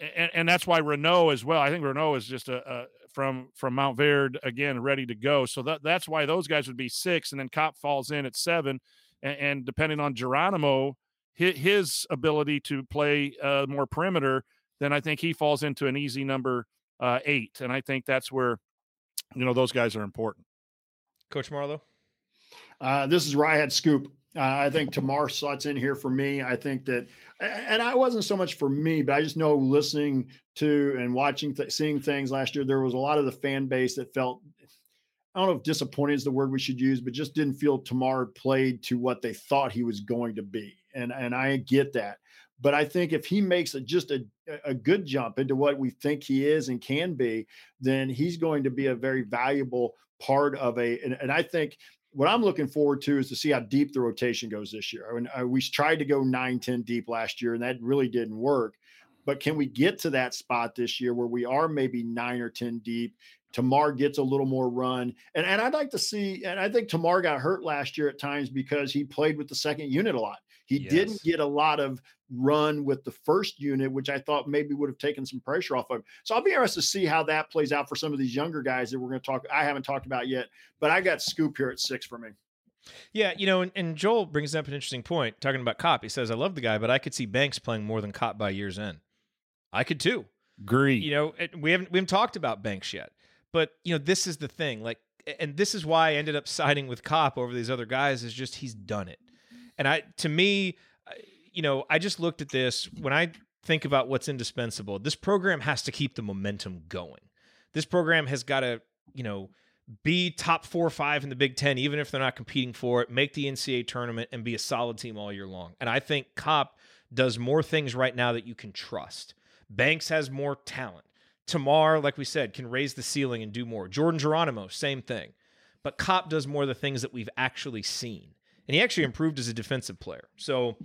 and, and that's why Reneau as well. I think Reneau is just a, a from from Montverde again, ready to go. So that that's why those guys would be six, and then Kopp falls in at seven, and, and depending on Geronimo, his, ability to play uh, more perimeter, then I think he falls into an easy number uh, eight, and I think that's where you know those guys are important. Coach Marlowe. Uh, this is where I had scoop. Uh, I think Tamar slots in here for me. I think that, and I wasn't so much for me, but I just know listening to and watching, th- seeing things last year, there was a lot of the fan base that felt, I don't know if disappointed is the word we should use, but just didn't feel Tamar played to what they thought he was going to be. And and I get that. But I think if he makes a, just a, a good jump into what we think he is and can be, then he's going to be a very valuable part of a. And, and I think what I'm looking forward to is to see how deep the rotation goes this year. I mean, uh, we tried to go 9, 10 deep last year, and that really didn't work. But can we get to that spot this year where we are maybe nine or 10 deep? Tamar gets a little more run. And, and I'd like to see, and I think Tamar got hurt last year at times because he played with the second unit a lot. He didn't get a lot of run with the first unit, which I thought maybe would have taken some pressure off of. him. So I'll be interested to see how that plays out for some of these younger guys that we're going to talk. I haven't talked about yet, but I got Scoop here at six for me. Yeah, you know, and, and Joel brings up an interesting point talking about Kopp. He says, I love the guy, but I could see Banks playing more than Kopp by year's end. I could too. Agree. You know, and we haven't we haven't talked about Banks yet, but you know, this is the thing. Like, and this is why I ended up siding with Kopp over these other guys. Is just he's done it, and I to me, uh, you know, I just looked at this when I think about what's indispensable. This program has to keep the momentum going. This program has got to, you know, be top four or five in the Big Ten, even if they're not competing for it, make the NCAA tournament and be a solid team all year long. And I think Kopp does more things right now that you can trust. Banks has more talent. Tamar, like we said, can raise the ceiling and do more. Jordan Geronimo, same thing. But Kopp does more of the things that we've actually seen. And he actually improved as a defensive player. So,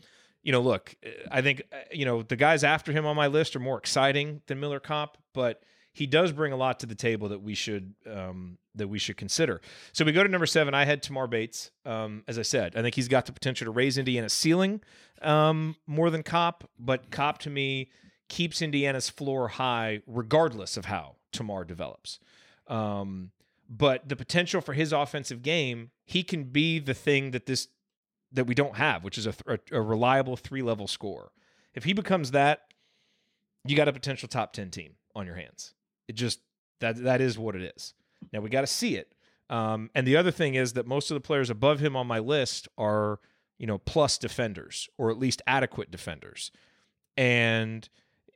you know, look, I think, uh, you know, the guys after him on my list are more exciting than Miller Kopp, but he does bring a lot to the table that we should um, that we should consider. So we go to number seven. I had Tamar Bates. Um, as I said, I think he's got the potential to raise Indiana's ceiling um, more than Kopp, but Kopp to me keeps Indiana's floor high regardless of how Tamar develops. Um, but the potential for his offensive game, he can be the thing that this that we don't have, which is a, a, reliable three level score. If he becomes that, you got a potential top 10 team on your hands. It just that that is what it is. Now we got to see it. Um, and the other thing is that most of the players above him on my list are, you know, plus defenders or at least adequate defenders. And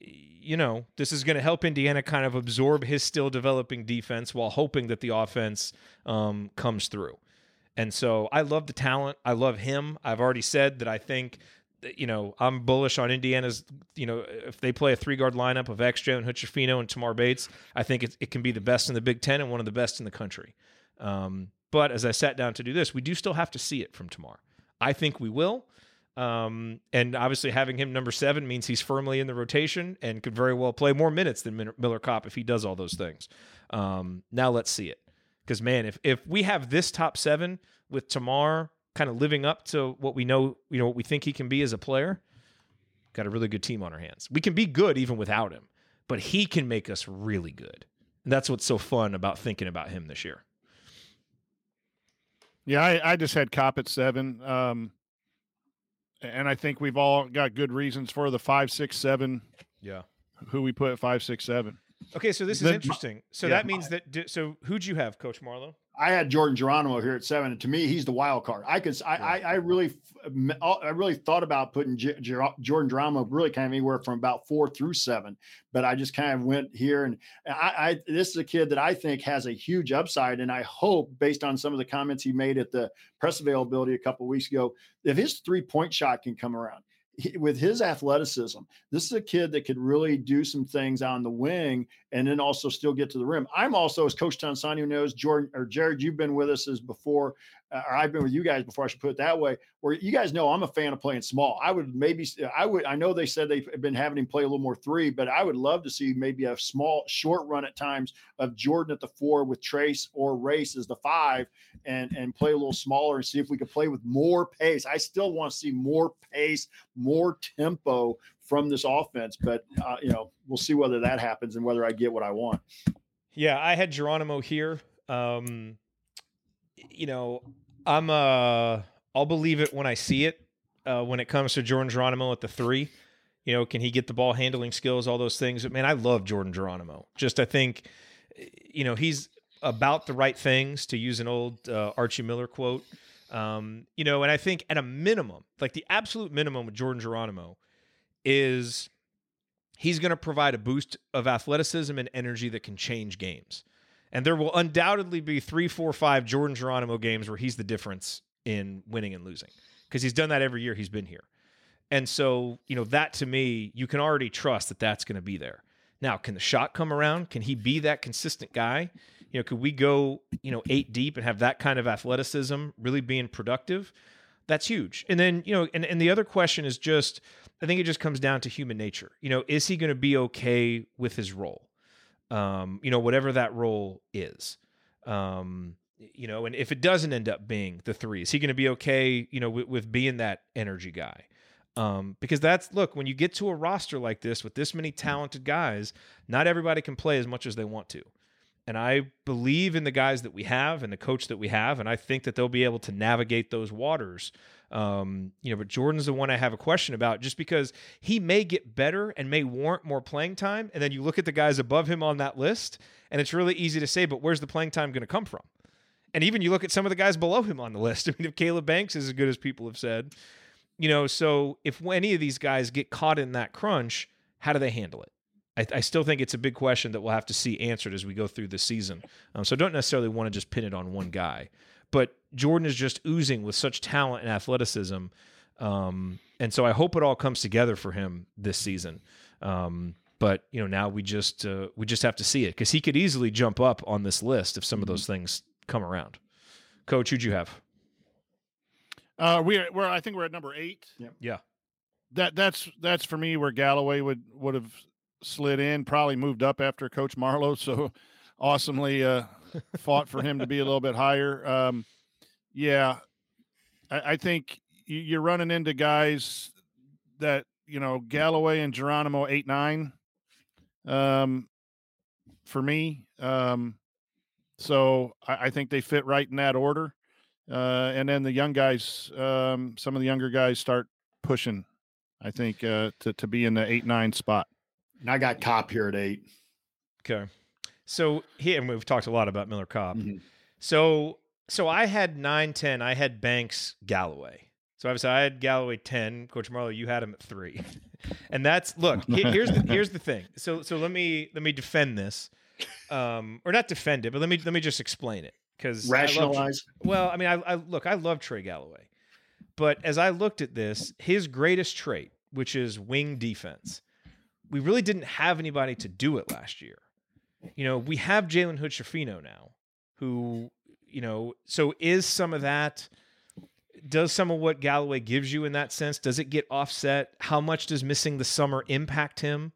you know, this is going to help Indiana kind of absorb his still developing defense while hoping that the offense um, comes through. And so I love the talent. I love him. I've already said that I think, you know, I'm bullish on Indiana's, you know, if they play a three guard lineup of XJ and Hood-Schifino and Tamar Bates, I think it, it can be the best in the Big Ten and one of the best in the country. Um, but as I sat down to do this, we do still have to see it from Tamar. I think we will. Um, and obviously, having him number seven means he's firmly in the rotation and could very well play more minutes than Miller Kopp if he does all those things. Um, now let's see it. Because, man, if, if we have this top seven with Tamar kind of living up to what we know, you know, what we think he can be as a player, got a really good team on our hands. We can be good even without him, but he can make us really good. And that's what's so fun about thinking about him this year. Yeah, I, I just had Kopp at seven. Um, and I think we've all got good reasons for the five, six, seven. Yeah. Who we put at five, six, seven. Okay, so this is The- interesting. So yeah. that means that. So who'd you have, Coach Marlowe? I had Jordan Geronimo here at seven, and to me, he's the wild card. I could, I, I, I really, I really thought about putting J- Ger- Jordan Geronimo really kind of anywhere from about four through seven, but I just kind of went here, and I, I, this is a kid that I think has a huge upside, and I hope, based on some of the comments he made at the press availability a couple of weeks ago, if his three point shot can come around. He- With his athleticism, this is a kid that could really do some things on the wing and then also still get to the rim. I'm also, as Coach Tonsoni knows, Jordan or Jared, you've been with us as before, or I've been with you guys before. I should put it that way. Where you guys know I'm a fan of playing small. I would maybe, I would, I know they said they've been having him play a little more three, but I would love to see maybe a small, short run at times of Jordan at the four with Trayce or Race as the five, and and play a little smaller and see if we could play with more pace. I still want to see more pace, more tempo from this offense, but uh, you know we'll see whether that happens and whether I get what I want. Yeah, I had Geronimo here. Um, you know, I'm uh, I'll believe it when I see it. Uh, when it comes to Jordan Geronimo at the three, you know, can he get the ball handling skills, all those things? But man, I love Jordan Geronimo. Just I think, you know, he's about the right things to use an old uh, Archie Miller quote. Um, you know, and I think at a minimum, like the absolute minimum with Jordan Geronimo is he's going to provide a boost of athleticism and energy that can change games. And there will undoubtedly be three, four, five Jordan Geronimo games where he's the difference in winning and losing because he's done that every year he's been here. And so, you know, that to me, you can already trust that that's going to be there. Now, can the shot come around? Can he be that consistent guy? You know, could we go, you know, eight deep and have that kind of athleticism really being productive? That's huge. And then, you know, and, and the other question is just, I think it just comes down to human nature. You know, is he going to be okay with his role? Um, you know, whatever that role is. Um, you know, and if it doesn't end up being the three, is he going to be okay, you know, with, with being that energy guy? Um, because that's look, when you get to a roster like this with this many talented guys, not everybody can play as much as they want to. And I believe in the guys that we have and the coach that we have, and I think that they'll be able to navigate those waters. Um, you know, but Jordan's the one I have a question about just because he may get better and may warrant more playing time. And then you look at the guys above him on that list, and it's really easy to say, but where's the playing time going to come from? And even you look at some of the guys below him on the list. I mean, if Caleb Banks is as good as people have said, you know, so if any of these guys get caught in that crunch, how do they handle it? I, I still think it's a big question that we'll have to see answered as we go through the season. Um, so don't necessarily want to just pin it on one guy, but Jordan is just oozing with such talent and athleticism. Um, and so I hope it all comes together for him this season. Um, but you know, now we just uh, we just have to see it because he could easily jump up on this list if some of those things come around. Coach, who'd you have? Uh, we're, we're I think we're at number eight. Yeah. Yeah. That that's that's for me where Galloway would would have slid in, probably moved up after Coach Marlowe. So awesomely uh, fought for him to be a little bit higher. Um, yeah, I, I think you- you're running into guys that you know Galloway and Geronimo eight nine. Um, for me, um, so I, I think they fit right in that order. Uh, and then the young guys, um, some of the younger guys start pushing. I think uh, to to be in the eight nine spot. And I got Kopp here at eight. Okay. So here, and we've talked a lot about Miller Kopp. Mhm. So, so I had nine ten. I had Banks Galloway. So obviously I had Galloway 10. Coach Marlowe, you had him at three. and that's look, here's the here's the thing. So so let me let me defend this. Um, or not defend it, but let me let me just explain it. Because Rationalize. well, I mean, I, I look, I love Trey Galloway, but as I looked at this, his greatest trait, which is wing defense, we really didn't have anybody to do it last year. You know, we have Jalen Hood Schifino now, who, you know, so is some of that. Does some of what Galloway gives you in that sense? Does it get offset? How much does missing the summer impact him?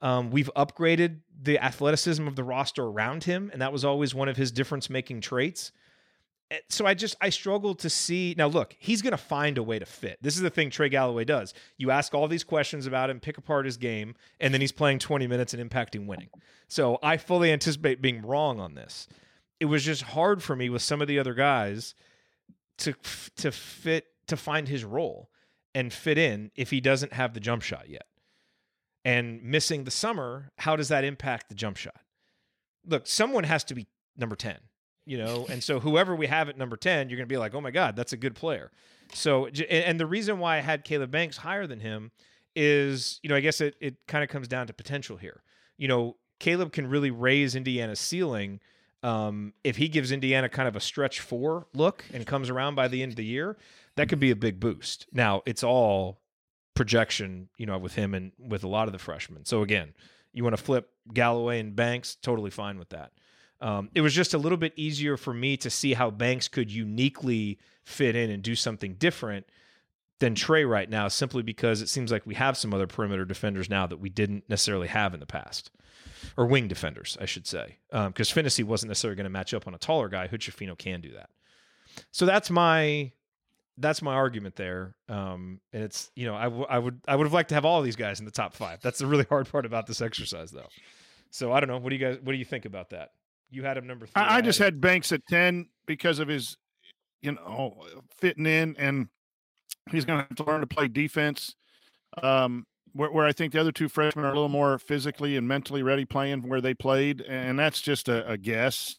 Um, we've upgraded the athleticism of the roster around him, and that was always one of his difference making traits. Eh, So I just I struggle to see now. Look, he's going to find a way to fit. This is the thing Trey Galloway does. You ask all these questions about him, pick apart his game, and then he's playing 20 minutes and impacting winning. So I fully anticipate being wrong on this. It was just hard for me with some of the other guys to to fit to find his role and fit in if he doesn't have the jump shot yet. And missing the summer, how does that impact the jump shot? Look, someone has to be number 10, you know, and so whoever we have at number 10, you're going to be like, oh my God, that's a good player. So, and the reason why I had Caleb Banks higher than him is, you know, I guess it, it kind of comes down to potential here. You know, Caleb can really raise Indiana's ceiling um, if he gives Indiana kind of a stretch four look and comes around by the end of the year. That could be a big boost. Now, it's all projection, you know, with him and with a lot of the freshmen. So again, you want to flip Galloway and Banks, totally fine with that. Um, it was just a little bit easier for me to see how Banks could uniquely fit in and do something different than Trey right now, simply because it seems like we have some other perimeter defenders now that we didn't necessarily have in the past, or wing defenders, I should say, because Finney wasn't necessarily going to match up on a taller guy. Hood can do that. So that's my that's my argument there. Um, and it's you know I, w- I would I would have liked to have all these guys in the top five. That's the really hard part about this exercise, though. So I don't know. What do you guys What do you think about that? You had him number three. I, I just had Banks at 10 because of his, you know, fitting in and he's going to have to learn to play defense. Um, where, where I think the other two freshmen are a little more physically and mentally ready playing where they played. And that's just a, a guess.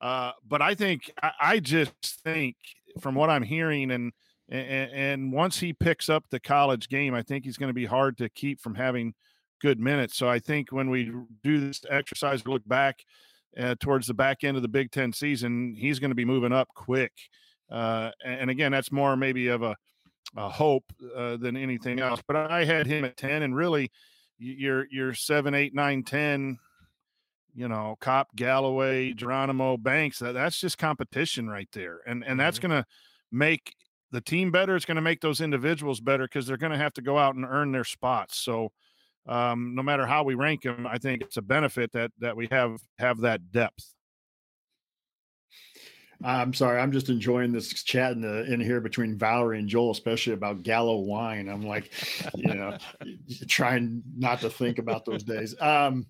Uh, but I think, I, I just think from what I'm hearing and, and, and once he picks up the college game, I think he's going to be hard to keep from having good minutes. So I think when we do this exercise, we look back uh, towards the back end of the Big Ten season, he's going to be moving up quick. Uh, and, again, that's more maybe of a, a hope uh, than anything else. But I had him at ten, and really, your your seven, eight, nine, ten. You know, Kopp, Galloway, Geronimo, Banks. That, that's just competition right there, and and that's going to make the team better. It's going to make those individuals better because they're going to have to go out and earn their spots. So, um, no matter how we rank them, I think it's a benefit that that we have have that depth. I'm sorry, I'm just enjoying this chat in the in here between Valerie and Joel, especially about Gallo wine. I'm like, you know, trying not to think about those days. Um,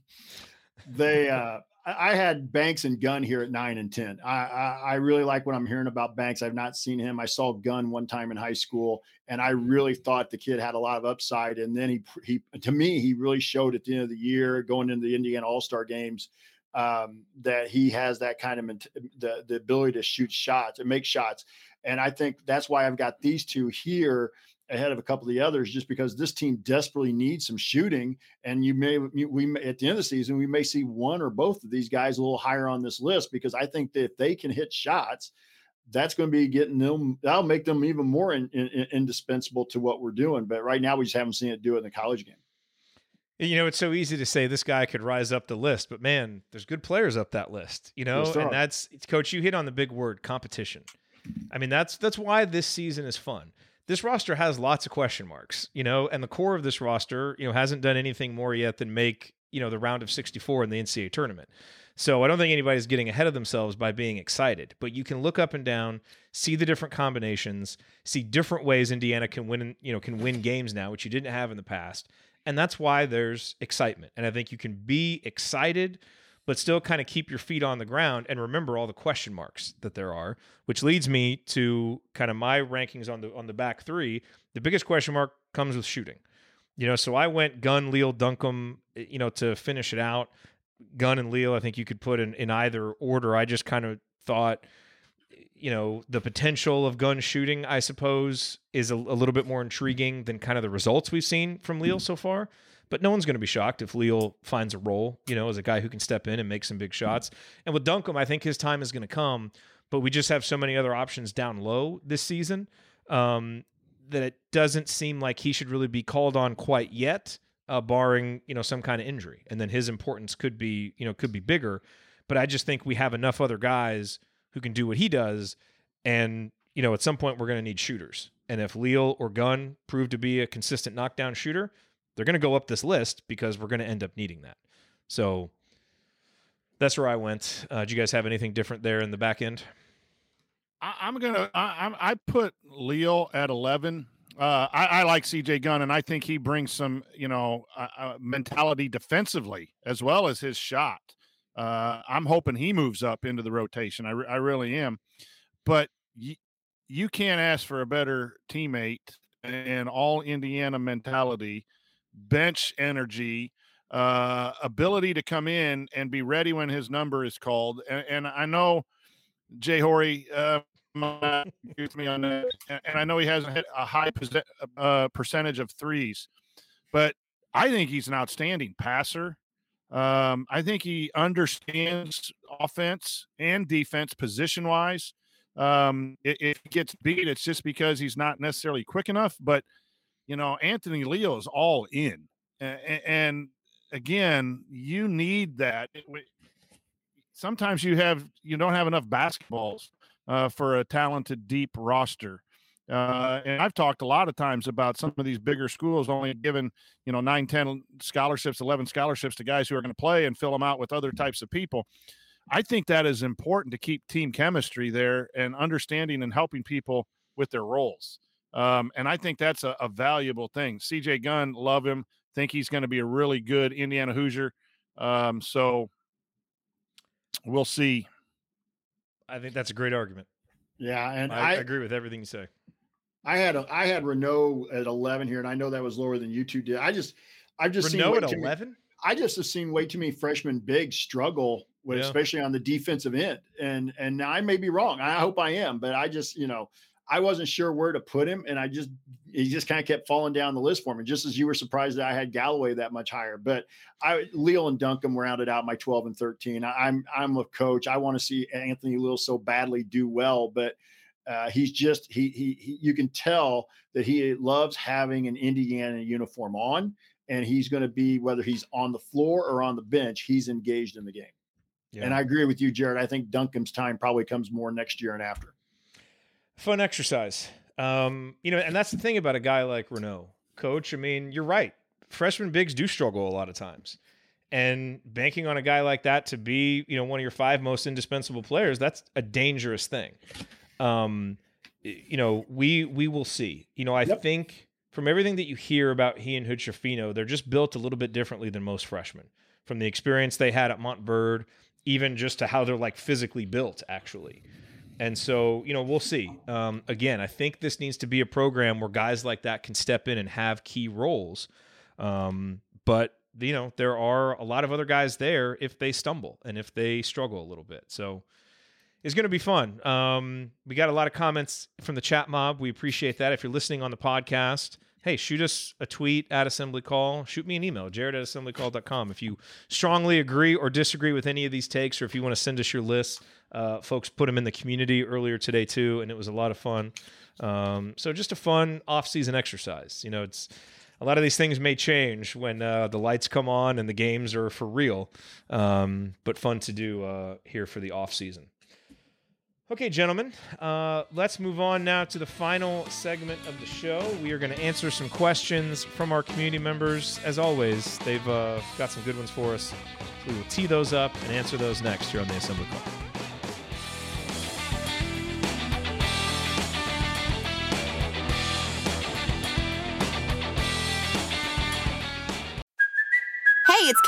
they, uh, I had Banks and Gunn here at nine and ten. I, I I really like what I'm hearing about Banks. I've not seen him. I saw Gunn one time in high school, and I really thought the kid had a lot of upside. And then he he to me he really showed at the end of the year, going into the Indiana All Star games, um, that he has that kind of ment- the the ability to shoot shots and make shots. And I think that's why I've got these two here ahead of a couple of the others, just because this team desperately needs some shooting. And you may we may, at the end of the season we may see one or both of these guys a little higher on this list because I think that if they can hit shots. That's going to be getting them. That'll make them even more in, in, in- indispensable to what we're doing. But right now, we just haven't seen it do it in the college game. You know, it's so easy to say this guy could rise up the list, but man, there's good players up that list. You know, and that's coach. You hit on the big word, competition. I mean, that's that's why this season is fun. This roster has lots of question marks, you know, and the core of this roster, you know, hasn't done anything more yet than make you know the round of 64 in the NCAA tournament. So I don't think anybody's getting ahead of themselves by being excited. But you can look up and down, see the different combinations, see different ways Indiana can win, you know, can win games now, which you didn't have in the past. And that's why there's excitement. And I think you can be excited, but still kind of keep your feet on the ground and remember all the question marks that there are, which leads me to kind of my rankings on the on the back three. The biggest question mark comes with shooting. You know, so I went Gunn, Leal, Duncomb, eh, you know, to finish it out. Gunn and Leal, I think you could put in, in either order. I just kind of thought eh, you know, the potential of Gunn shooting, I suppose, is a, a little bit more intriguing than kind of the results we've seen from Leal so far. But no one's going to be shocked if Leal finds a role, you know, as a guy who can step in and make some big shots. And with Duncomb, I think his time is going to come, but we just have so many other options down low this season um, that it doesn't seem like he should really be called on quite yet, uh, barring you know some kind of injury. And then his importance could be you know could be bigger. But I just think we have enough other guys who can do what he does, and you know at some point we're going to need shooters. And if Leal or Gunn prove to be a consistent knockdown shooter, they're going to go up this list because we're going to end up needing that. So that's where I went. Uh, do you guys have anything different there in the back end? I, I'm gonna. I, I put Leal at 11. Uh, I, I like CJ Gunn, and I think he brings some, you know, uh, uh, mentality defensively as well as his shot. Uh, I'm hoping he moves up into the rotation. I, re- I really am. But y- you can't ask for a better teammate and all Indiana mentality, bench energy, uh, ability to come in and be ready when his number is called. And, and I know Jay Horry uh, me on that, and, I know he hasn't hit a high perce- uh, percentage of threes, but I think he's an outstanding passer. Um, I think he understands offense and defense position wise. Um, if he gets beat, it's just because he's not necessarily quick enough. But you know, Anthony Leal is all in, and again, you need that. Sometimes you have you don't have enough basketballs uh, for a talented deep roster. Uh, and I've talked a lot of times about some of these bigger schools only giving, you know, nine, 10 scholarships, 11 scholarships to guys who are going to play and fill them out with other types of people. I think that is important to keep team chemistry there and understanding and helping people with their roles. Um, and I think that's a, a valuable thing. CJ Gunn, love him. Think he's going to be a really good Indiana Hoosier. Um, so we'll see. I think that's a great argument. Yeah, and I, I, I agree with everything you say. I had a, I had Reneau at 11 here, and I know that was lower than you two did. I just I've just seen Reneau way at too many- 11? I just have seen way too many freshmen big struggle with, Yeah. especially on the defensive end. And and I may be wrong. I hope I am, but I just you know I wasn't sure where to put him, and I just he just kind of kept falling down the list for me. Just as you were surprised that I had Galloway that much higher, but I Leal and Duncomb rounded out my 12 and 13. I, I'm I'm a coach. I want to see Anthony Leal so badly do well, but. Uh, he's just he, he he you can tell that he loves having an Indiana uniform on, and he's going to be whether he's on the floor or on the bench, he's engaged in the game. Yeah. And I agree with you, Jared. I think Duncomb's time probably comes more next year and after. Fun exercise. Um, you know, and that's the thing about a guy like Reneau, coach. I mean, you're right. Freshman bigs do struggle a lot of times. And banking on a guy like that to be, you know, one of your five most indispensable players, that's a dangerous thing. Um, you know, we we will see. You know, I Yep. think from everything that you hear about he and Hood they're just built a little bit differently than most freshmen. From the experience they had at Montverde, even just to how they're like physically built, actually. And so, you know, we'll see. Um, again, I think this needs to be a program where guys like that can step in and have key roles. Um, but you know, there are a lot of other guys there if they stumble and if they struggle a little bit. So it's going to be fun. Um, we got a lot of comments from the chat mob. We appreciate that. If you're listening on the podcast, hey, shoot us a tweet at Assembly Call. Shoot me an email, jared at assemblycall.com. If you strongly agree or disagree with any of these takes, or if you want to send us your lists, uh, folks put them in the community earlier today too, and it was a lot of fun. Um, so just a fun off-season exercise. You know, it's a lot of these things may change when uh, the lights come on and the games are for real, um, but fun to do uh, here for the off-season. Okay, gentlemen, uh, let's move on now to the final segment of the show. We are going to answer some questions from our community members. As always, they've uh, got some good ones for us. We will tee those up and answer those next here on the Assembly Call.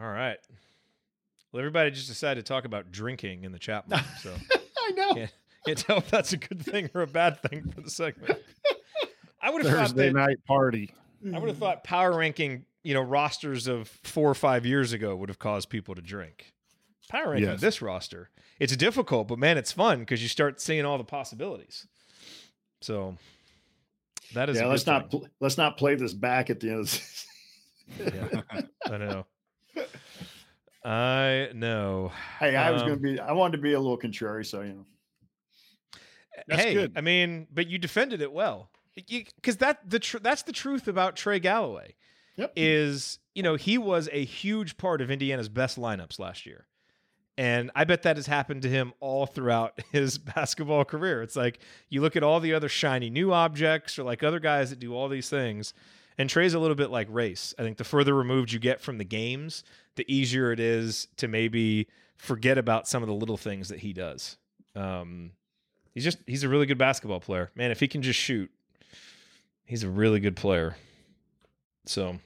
All right. Well, everybody just decided to talk about drinking in the chat room, so I know. can't, can't tell if that's a good thing or a bad thing for the segment. I would have thought Thursday that night party. I would have thought power ranking, you know, rosters of four or five years ago would have caused people to drink. Power ranking Yes. this roster, it's difficult, but man, it's fun because you start seeing all the possibilities. So that is yeah, a let's good not pl- let's not play this back at the end of the. Yeah, I know. I know. Hey, I was Um, going to be. I wanted to be a little contrary, so you know. That's hey, good. I mean, but you defended it well because that the tr- that's the truth about Trey Galloway. Yep. Is you know he was a huge part of Indiana's best lineups last year, and I bet that has happened to him all throughout his basketball career. It's like you look at all the other shiny new objects or like other guys that do all these things, and Trey's a little bit like race. I think the further removed you get from the games, the easier it is to maybe forget about some of the little things that he does. Um, he's just he's a really good basketball player, man. If he can just shoot, he's a really good player. So,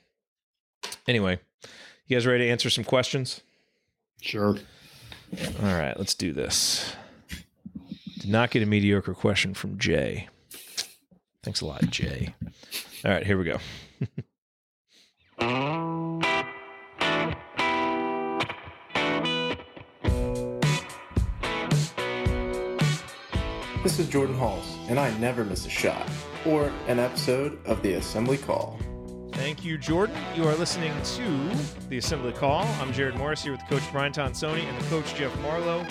anyway, you guys ready to answer some questions? Sure. All right, let's do this. Did not get a mediocre question from Jay. Thanks a lot, Jay. All right, here we go. This is Jordan Hulls, and I never miss a shot or an episode of the Assembly Call. Thank you, Jordan. You are listening to the Assembly Call. I'm Jared Morris here with Coach Brian Tonsoni and the Coach Jeff Marlowe.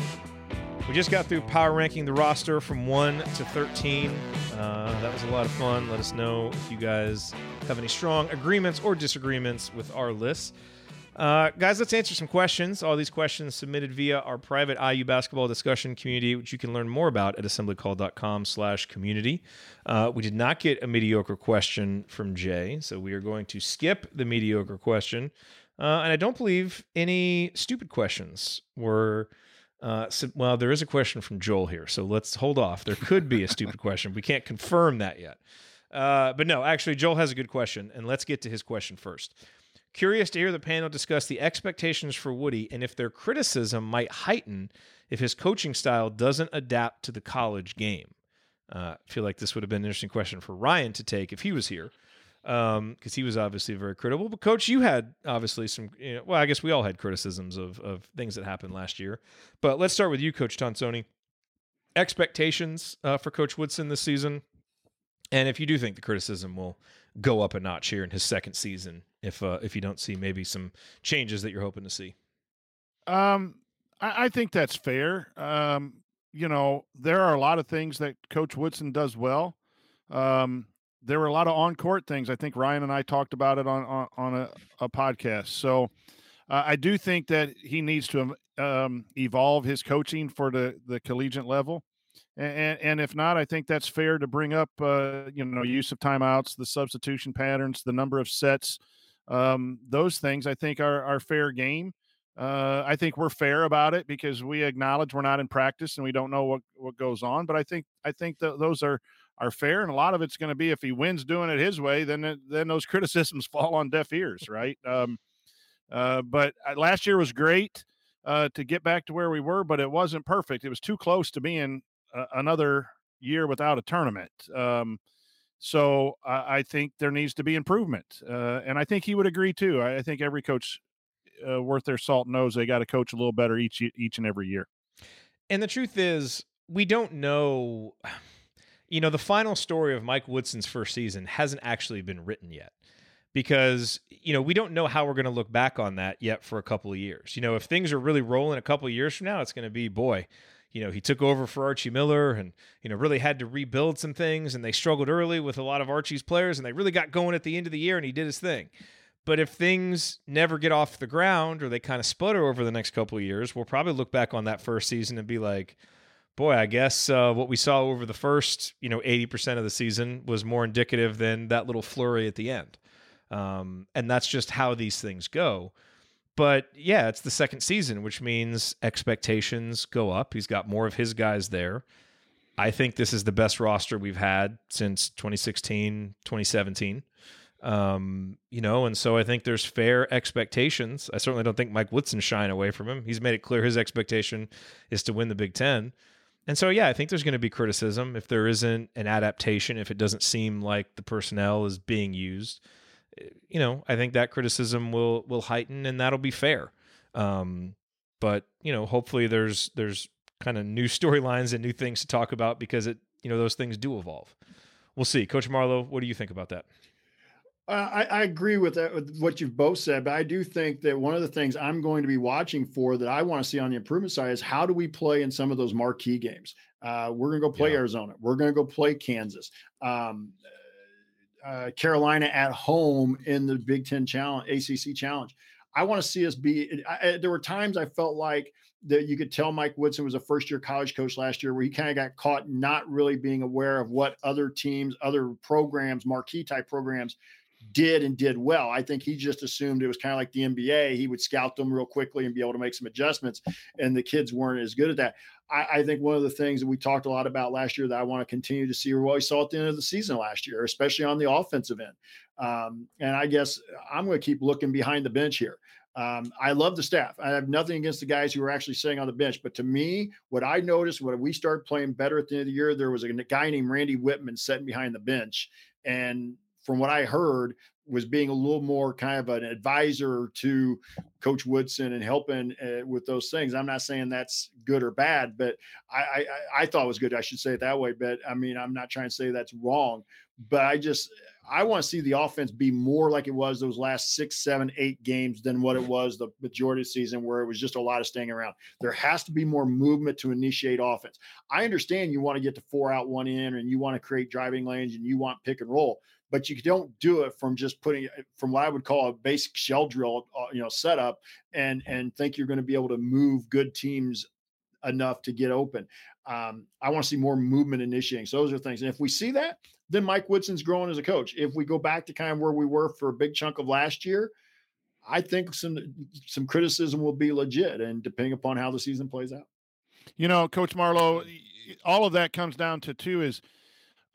We just got through power ranking the roster from 1 to 13. Uh, that was a lot of fun. Let us know if you guys have any strong agreements or disagreements with our list. Uh, guys, let's answer some questions. All these questions submitted via our private IU basketball discussion community, which you can learn more about at assemblycall.com slash community. Uh, we did not get a mediocre question from Jay, so we are going to skip the mediocre question. Uh, and I don't believe any stupid questions were. Uh, so, well, there is a question from Joel here, so let's hold off. There could be a stupid question. We can't confirm that yet. Uh, but no, actually, Joel has a good question, and let's get to his question first. Curious to hear the panel discuss the expectations for Woody and if their criticism might heighten if his coaching style doesn't adapt to the college game. Uh, I feel like this would have been an interesting question for Ryan to take if he was here, because he was obviously very critical. But coach, you had obviously some. You know, well, I guess we all had criticisms of of things that happened last year. But let's start with you, Coach Tonsoni. Expectations uh, for Coach Woodson this season, and if you do think the criticism will go up a notch here in his second season, if uh, if you don't see maybe some changes that you're hoping to see. Um, I, I think that's fair. Um, you know, there are a lot of things that Coach Woodson does well. Um, there were a lot of on court things. I think Ryan and I talked about it on on, on a, a podcast. So uh, I do think that he needs to um, evolve his coaching for the the collegiate level. And, and if not, I think that's fair to bring up, uh, you know, use of timeouts, the substitution patterns, the number of sets, um, those things. I think are are fair game. Uh, I think we're fair about it because we acknowledge we're not in practice and we don't know what, what goes on. But I think I think that those are are fair, and a lot of it's going to be if he wins doing it his way, then then those criticisms fall on deaf ears, right? Um, uh, but uh, last year was great uh, to get back to where we were, but it wasn't perfect. It was too close to being uh, another year without a tournament. Um, so I, I think there needs to be improvement, uh, and I think he would agree too. I, I think every coach uh, worth their salt knows they got to coach a little better each each and every year. And the truth is, we don't know. You know, the final story of Mike Woodson's first season hasn't actually been written yet. because you know we don't know how we're going to look back on that yet for a couple of years. You know, if things are really rolling a couple of years from now, it's going to be boy. You know, he took over for Archie Miller and, you know, really had to rebuild some things. And they struggled early with a lot of Archie's players and they really got going at the end of the year and he did his thing. But if things never get off the ground or they kind of sputter over the next couple of years, we'll probably look back on that first season and be like, boy, I guess uh, what we saw over the first, you know, 80% of the season was more indicative than that little flurry at the end. Um, and that's just how these things go. But yeah, it's the second season, which means expectations go up. He's got more of his guys there. I think this is the best roster we've had since 2016, 2017. Um, you know, and so I think there's fair expectations. I certainly don't think Mike Woodson's shying away from him. He's made it clear his expectation is to win the Big Ten. And so, yeah, I think there's going to be criticism if there isn't an adaptation, if it doesn't seem like the personnel is being used. You know, I think that criticism will will heighten, and that'll be fair. Um, but you know, hopefully, there's there's kind of new storylines and new things to talk about because it you know those things do evolve. We'll see, Coach Marlowe. What do you think about that? Uh, I, I, agree with that with what you've both said, but I do think that one of the things I'm going to be watching for that I want to see on the improvement side is how do we play in some of those marquee games. Uh, we're going to go play yeah. Arizona. We're going to go play Kansas. Um, uh, Carolina at home in the Big Ten Challenge, ACC Challenge. I want to see us be. I, there were times I felt like that you could tell Mike Woodson was a first year college coach last year, where he kind of got caught not really being aware of what other teams, other programs, marquee type programs did and did well. I think he just assumed it was kind of like the NBA. He would scout them real quickly and be able to make some adjustments, and the kids weren't as good at that. I, I think one of the things that we talked a lot about last year that I want to continue to see, or what we saw at the end of the season last year, especially on the offensive end. Um, and I guess I'm going to keep looking behind the bench here. Um, I love the staff. I have nothing against the guys who are actually sitting on the bench, but to me, what I noticed when we started playing better at the end of the year, there was a guy named Randy Wittman sitting behind the bench, and from what I heard, was being a little more kind of an advisor to Coach Woodson and helping uh, with those things. I'm not saying that's good or bad, but I, I, I thought it was good. I should say it that way. But I mean, I'm not trying to say that's wrong. But I just I want to see the offense be more like it was those last six, seven, eight games than what it was the majority of the season, where it was just a lot of staying around. There has to be more movement to initiate offense. I understand you want to get to four out, one in, and you want to create driving lanes and you want pick and roll but you don't do it from just putting from what I would call a basic shell drill, uh, you know, setup, and and think you're going to be able to move good teams enough to get open. Um, I want to see more movement initiating. So those are things, and if we see that, then Mike Woodson's growing as a coach. If we go back to kind of where we were for a big chunk of last year, I think some some criticism will be legit, and depending upon how the season plays out. You know, Coach Marlowe, all of that comes down to two is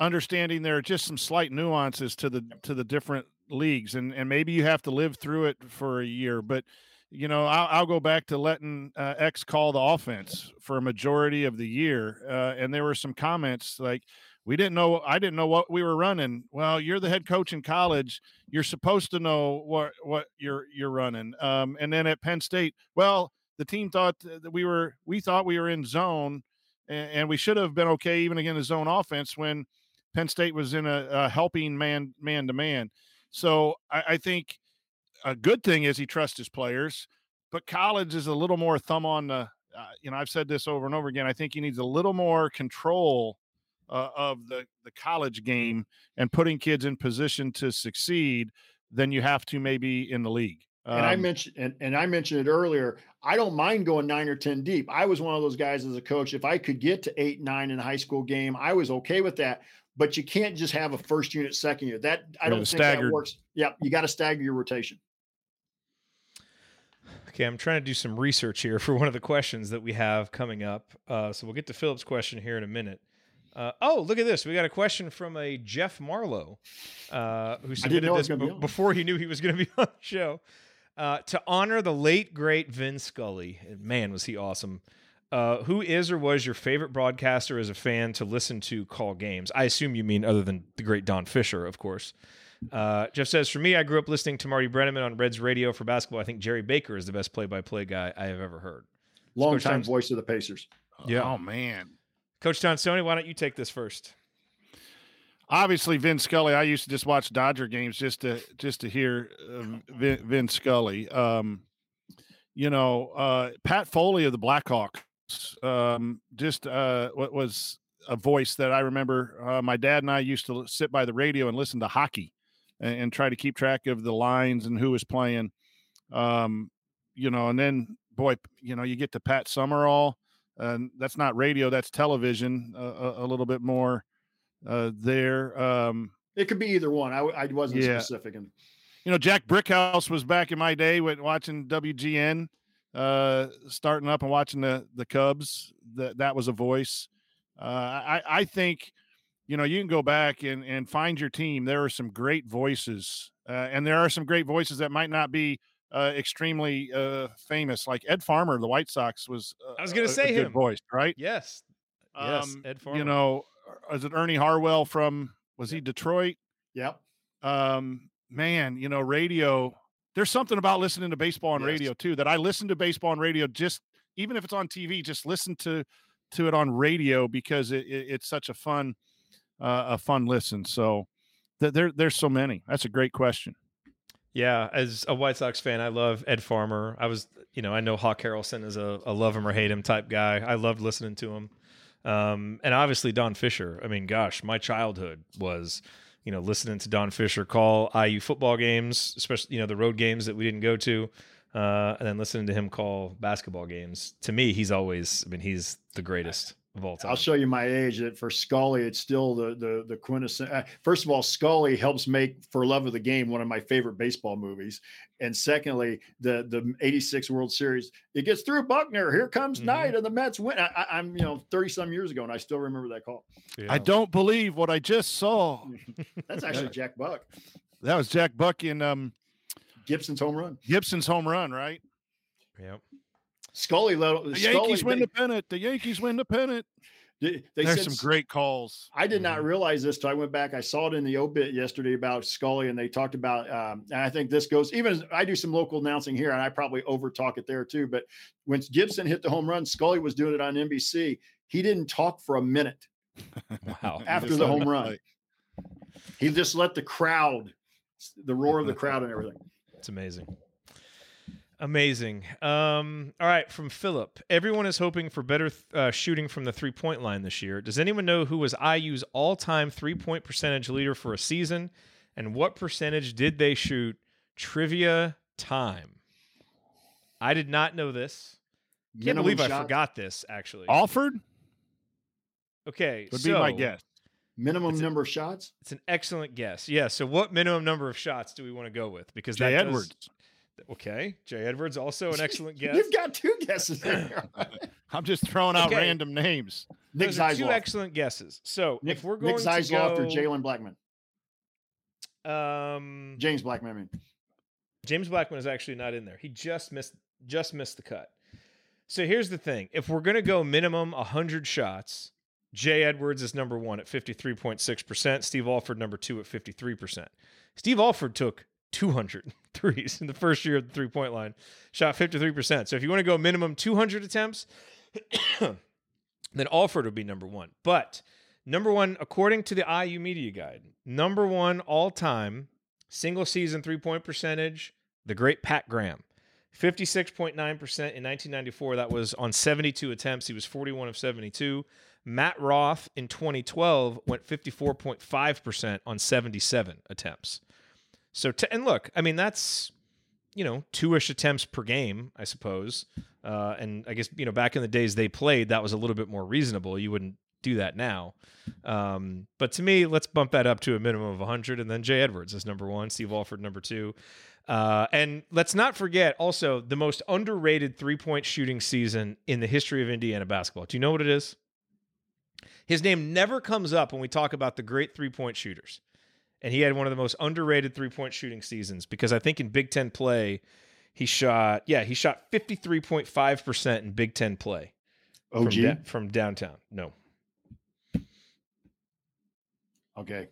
understanding there are just some slight nuances to the to the different leagues and and maybe you have to live through it for a year but you know i'll, I'll go back to letting uh, x call the offense for a majority of the year uh, and there were some comments like we didn't know i didn't know what we were running. Well you're the head coach in college you're supposed to know what what you're you're running um, and then at penn state well the team thought that we were we thought we were in zone and, and we should have been okay even against the zone offense when Penn State was in a, a helping man man to man. So I, I, think a good thing is he trusts his players, but college is a little more thumb on the. Uh, you know, I've said this over and over again. I think he needs a little more control uh, of the the college game and putting kids in position to succeed than you have to maybe in the league. And I um mentioned and, and I mentioned it earlier. I don't mind going nine or ten deep. I was one of those guys as a coach. If I could get to eight, nine in a high school game, I was okay with that but you can't just have a first unit, second unit. That I don't think staggered. that works. Yeah, you got to stagger your rotation. Okay, I'm trying to do some research here for one of the questions that we have coming up. Uh, so we'll get to Philip's question here in a minute. Uh, oh, look at this. We got a question from a Jeff Marlowe uh, who submitted this b- before he knew he was going to be on the show. Uh, to honor the late, great Vin Scully. Man, was he awesome. Uh, who is or was your favorite broadcaster as a fan to listen to call games? I assume you mean other than the great Don Fisher, of course. Uh, Jeff says, for me, I grew up listening to Marty Brennaman on Reds radio for basketball. I think Jerry Baker is the best play-by-play guy I have ever heard. Long time voice of the Pacers. Yeah. Oh man. Coach Tonsoni, why don't you take this first? obviously Vin Scully. I used to just watch Dodger games just to just to hear um, Vin, Vin Scully. Um, you know, uh, Pat Foley of the Blackhawks. Um, just uh, what was a voice that I remember. Uh, my dad and I used to sit by the radio and listen to hockey and, and try to keep track of the lines and who was playing. Um, you know, and then boy, you know, you get to Pat Summerall, and that's not radio, that's television. Uh, a, a little bit more uh, there. Um, It could be either one. I, I wasn't Yeah. specific. And you know, Jack Brickhouse was back in my day with watching WGN, uh, starting up and watching the the Cubs. That that was a voice. Uh, I I think, you know, you can go back and and find your team. There are some great voices, uh, and there are some great voices that might not be uh, extremely uh, famous. Like Ed Farmer, the White Sox was. Uh, I was gonna a- a say good him. voice, right? Yes. Yes, Um, Ed Farmer. You know, is it Ernie Harwell from? Was he Detroit? Yep. um man you know radio there's something about listening to baseball on Yes. radio too that i listen to baseball on radio just even if it's on tv just listen to to it on radio because it, it- it's such a fun uh, a fun listen so th- there there's so many that's a great question Yeah, as a White Sox fan, I love Ed Farmer. I was, you know, I know Hawk Harrelson is a, a love him or hate him type guy. I loved listening to him. Um, and obviously Don Fisher. I mean, gosh, my childhood was, you know, listening to Don Fisher call IU football games, especially, you know, the road games that we didn't go to, uh, and then listening to him call basketball games. To me, he's always, I mean, he's the greatest of all time. I'll show you my age. That for Scully, it's still the the the quintessence. Uh, first of all, Scully helps make For Love of the Game one of my favorite baseball movies, and secondly, the the '86 World Series. It gets through Buckner. Here comes Mhm. Knight, and the Mets win. I, I, I'm you know 30 some years ago, and I still remember that call. i don't believe what i just saw That's actually Jack Buck, that was jack buck in um Gibson's home run. gibson's home run right Yep. Scully let the Scully, yankees win they- the pennant the yankees win the pennant they, they there's said some great calls I did not realize this till I went back. I saw it in the obit yesterday about Scully, and they talked about. Um, and I think this goes even. As I do some local announcing here, and I probably over talk it there too. But when Gibson hit the home run, Scully was doing it on NBC. He didn't talk for a minute Wow. after the home run. He just let the crowd, the roar of the crowd, and everything. It's amazing. Amazing. Um, all right, from Philip. Everyone is hoping for better th- uh, shooting from the three point line this year. Does anyone know who was IU's all time three point percentage leader for a season? And what percentage did they shoot? Trivia time. I did not know this. Can't believe I forgot this, actually. Alford Okay. would be my guess Minimum It's a- number of shots. It's an excellent guess. Yeah. So, what minimum number of shots do we want to go with? Because jay that does- edwards Okay. Jay Edwards, also an excellent guess. You've got two guesses there. i'm just throwing out Okay. random names Nick Those are two excellent guesses. So Nick, if we're going Nick Zeisloff to or go, Jalen Blackman. um, James Blackman. I mean. James Blackman is actually not in there. He just missed just missed the cut. So here's the thing: if we're gonna go minimum hundred shots, Jay Edwards is number one at fifty three point six percent. Steve Alford number two at fifty three percent. Steve Alford took 200 threes in the first year of the three point line, shot 53%. So if you want to go minimum 200 attempts, then Alford would be number one. But number one, according to the IU Media Guide, number one all time single season three point percentage, the great Pat Graham. 56.9% in 1994. That was on 72 attempts. He was 41 of 72. Matt Roth in 2012 went 54.5% on 77 attempts. So, t- and look, I mean, that's, you know, two ish attempts per game, I suppose. Uh, and I guess, you know, back in the days they played, that was a little bit more reasonable. You wouldn't do that now. Um, but to me, let's bump that up to a minimum of 100. And then Jay Edwards is number one, Steve Alford number two. Uh, and let's not forget also the most underrated three point shooting season in the history of Indiana basketball. Do you know what it is? His name never comes up when we talk about the great three point shooters. And he had one of the most underrated three point shooting seasons because I think in Big Ten play, he shot, yeah, he shot 53.5% in Big Ten play from, OG? da- from downtown. No. Okay.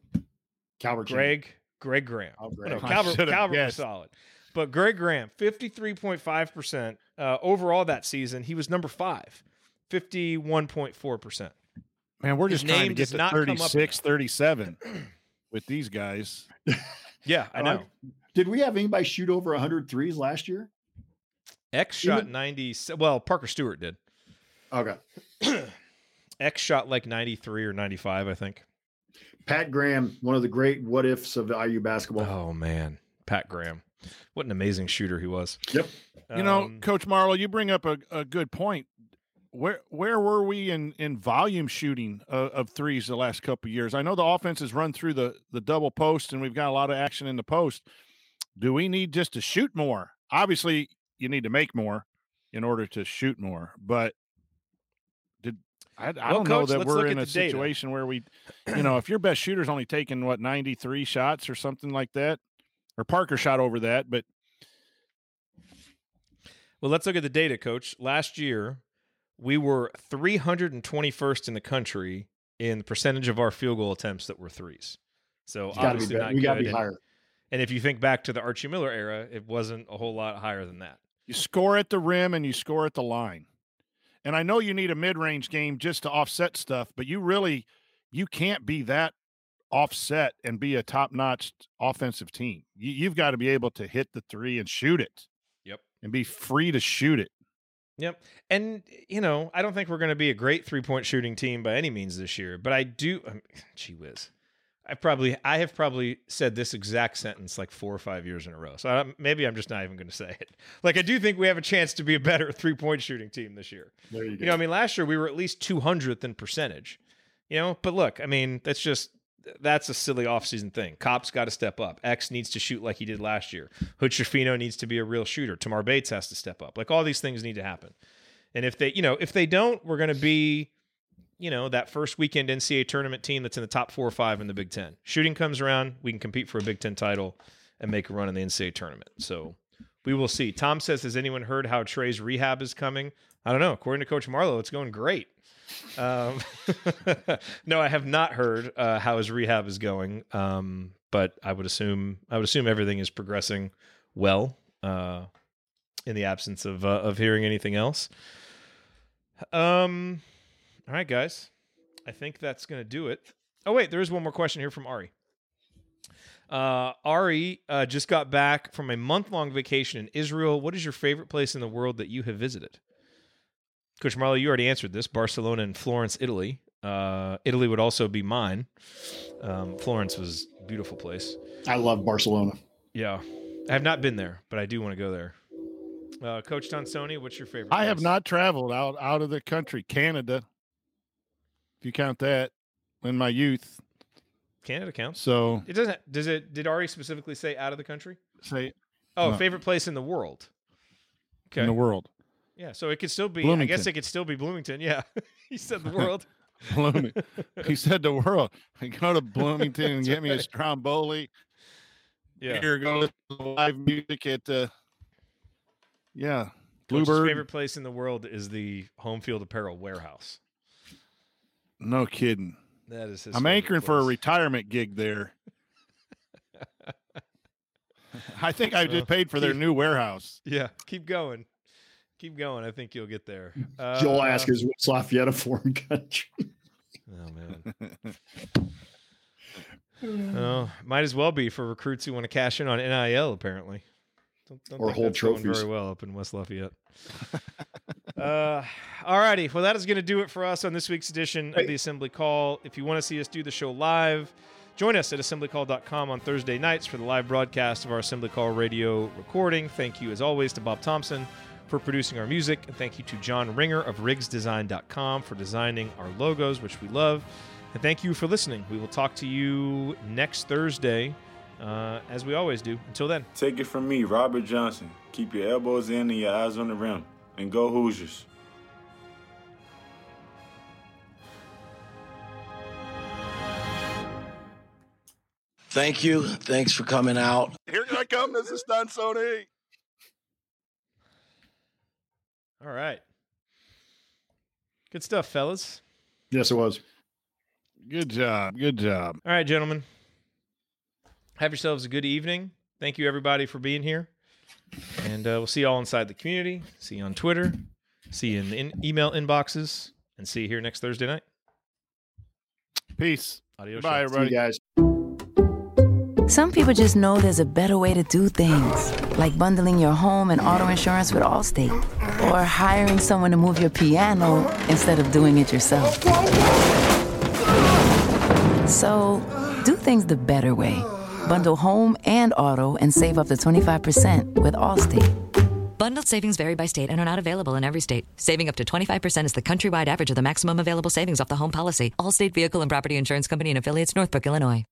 Calbert. Greg, Greg Graham. Oh, Oh, Greg. no, I Calbert, should've Calbert was solid. But Greg Graham, 53.5% uh, overall that season. He was number five, 51.4%. Man, we're His just trying to get to not 36, 37 with these guys. Yeah, I know. Did we have anybody shoot over 100 threes last year? X shot Even- 90. Well, Parker Stewart did. Okay. X shot like 93 or 95, I think. Pat Graham, one of the great what ifs of IU basketball. Oh, man. Pat Graham. What an amazing shooter he was. Yep. You know, Um, Coach Marlowe, you bring up a, a good point. Where where were we in in volume shooting of, of threes the last couple of years? I know the offense has run through the the double post, and we've got a lot of action in the post. Do we need just to shoot more? Obviously, you need to make more in order to shoot more. But did I, I Well, don't know that we're in a the data. situation where we, you know, if your best shooter's only taking what ninety three shots or something like that, or Parker shot over that, but Well, let's look at the data, coach. Last year, we were 321st in the country in the percentage of our field goal attempts that were threes. So It's gotta be obviously better. not We gotta good. be And- higher. And if you think back to the Archie Miller era, it wasn't a whole lot higher than that. You score at the rim and you score at the line. And I know you need a mid-range game just to offset stuff, but you really you can't be that offset and be a top-notch offensive team. You, you've got to be able to hit the three and shoot it. Yep. And be free to shoot it. Yep. And, you know, I don't think we're going to be a great three point shooting team by any means this year, but I do. Um, gee whiz. I probably, I have probably said this exact sentence like four or five years in a row. So I, maybe I'm just not even going to say it. Like, I do think we have a chance to be a better three point shooting team this year. There you go. You know, I mean, last year we were at least 200th in percentage, you know, but look, I mean, that's just, that's a silly offseason thing. Kopp's got to step up. X needs to shoot like he did last year. Hood needs to be a real shooter. Tamar Bates has to step up. Like all these things need to happen. And if they, you know, if they don't, we're going to be, you know, that first weekend NCAA tournament team that's in the top four or five in the Big Ten. Shooting comes around, we can compete for a Big Ten title and make a run in the NCAA tournament. So we will see. Tom says, Has anyone heard how Trey's rehab is coming? I don't know. According to Coach Marlowe, it's going great. Um, no, I have not heard uh, how his rehab is going, um, but I would assume I would assume everything is progressing well. Uh, in the absence of uh, of hearing anything else. Um, all right, guys, I think that's gonna do it. Oh wait, there is one more question here from Ari. Uh, Ari uh, just got back from a month long vacation in Israel. What is your favorite place in the world that you have visited? Coach Marlowe, you already answered this. Barcelona and Florence, Italy. Uh, Italy would also be mine. Um, Florence was a beautiful place. I love Barcelona. Yeah, I have not been there, but I do want to go there. Uh, Coach Tonsoni, what's your favorite? I have not traveled out out of the country, Canada. If you count that in my youth. Canada counts. So It doesn't. Does it? Did Ari specifically say out of the country? say Oh, No. favorite place in the world. Okay. in the world. Yeah, so it could still be. I guess it could still be Bloomington. Yeah, he said the world. Bloomington. he said the world. I go to Bloomington and get me a Stromboli. Yeah. Here, go to live music at uh yeah. Coach's Bluebird. favorite place in the world is the home field apparel warehouse. No kidding. That is. I'm anchoring for a retirement gig there. I think I just paid for their new warehouse. Yeah, keep going, keep going. I think you'll get there. Joel Uh, asked, "Is West Lafayette a foreign country?" Oh man. Oh, might as well be for recruits who want to cash in on NIL. Apparently, don't, don't Or hold trophies. very well up in West Lafayette. uh, all righty. Well, that is going to do it for us on this week's edition of the Assembly Call. If you want to see us do the show live, join us at assemblycall.com on Thursday nights for the live broadcast of our Assembly Call radio recording. Thank you, as always, to Bob Thompson for producing our music. And thank you to John Ringer of rigsdesign.com for designing our logos, which we love. And thank you for listening. We will talk to you next Thursday, uh, as we always do. Until then. Take it from me, Robert Johnson. Keep your elbows in and your eyes on the rim. And go Hoosiers. Thank you. Thanks for coming out. Here I come. This is Tonsoni. All right. Good stuff, fellas. Yes, it was. Good job. Good job. All right, gentlemen. Have yourselves a good evening. Thank you, everybody, for being here. And uh, we'll see you all inside the community. See you on Twitter. See you in the in- email inboxes. And see you here next Thursday night. Peace. Adios. Bye, Shots. See you everybody. guys. Some people just know there's a better way to do things, like bundling your home and auto insurance with Allstate, or hiring someone to move your piano instead of doing it yourself. So, do things the better way. Bundle home and auto and save up to 25% with Allstate. Bundled savings vary by state and are not available in every state. Saving up to 25% is the countrywide average of the maximum available savings off the home policy. Allstate Vehicle and Property Insurance Company and affiliates, Northbrook, Illinois.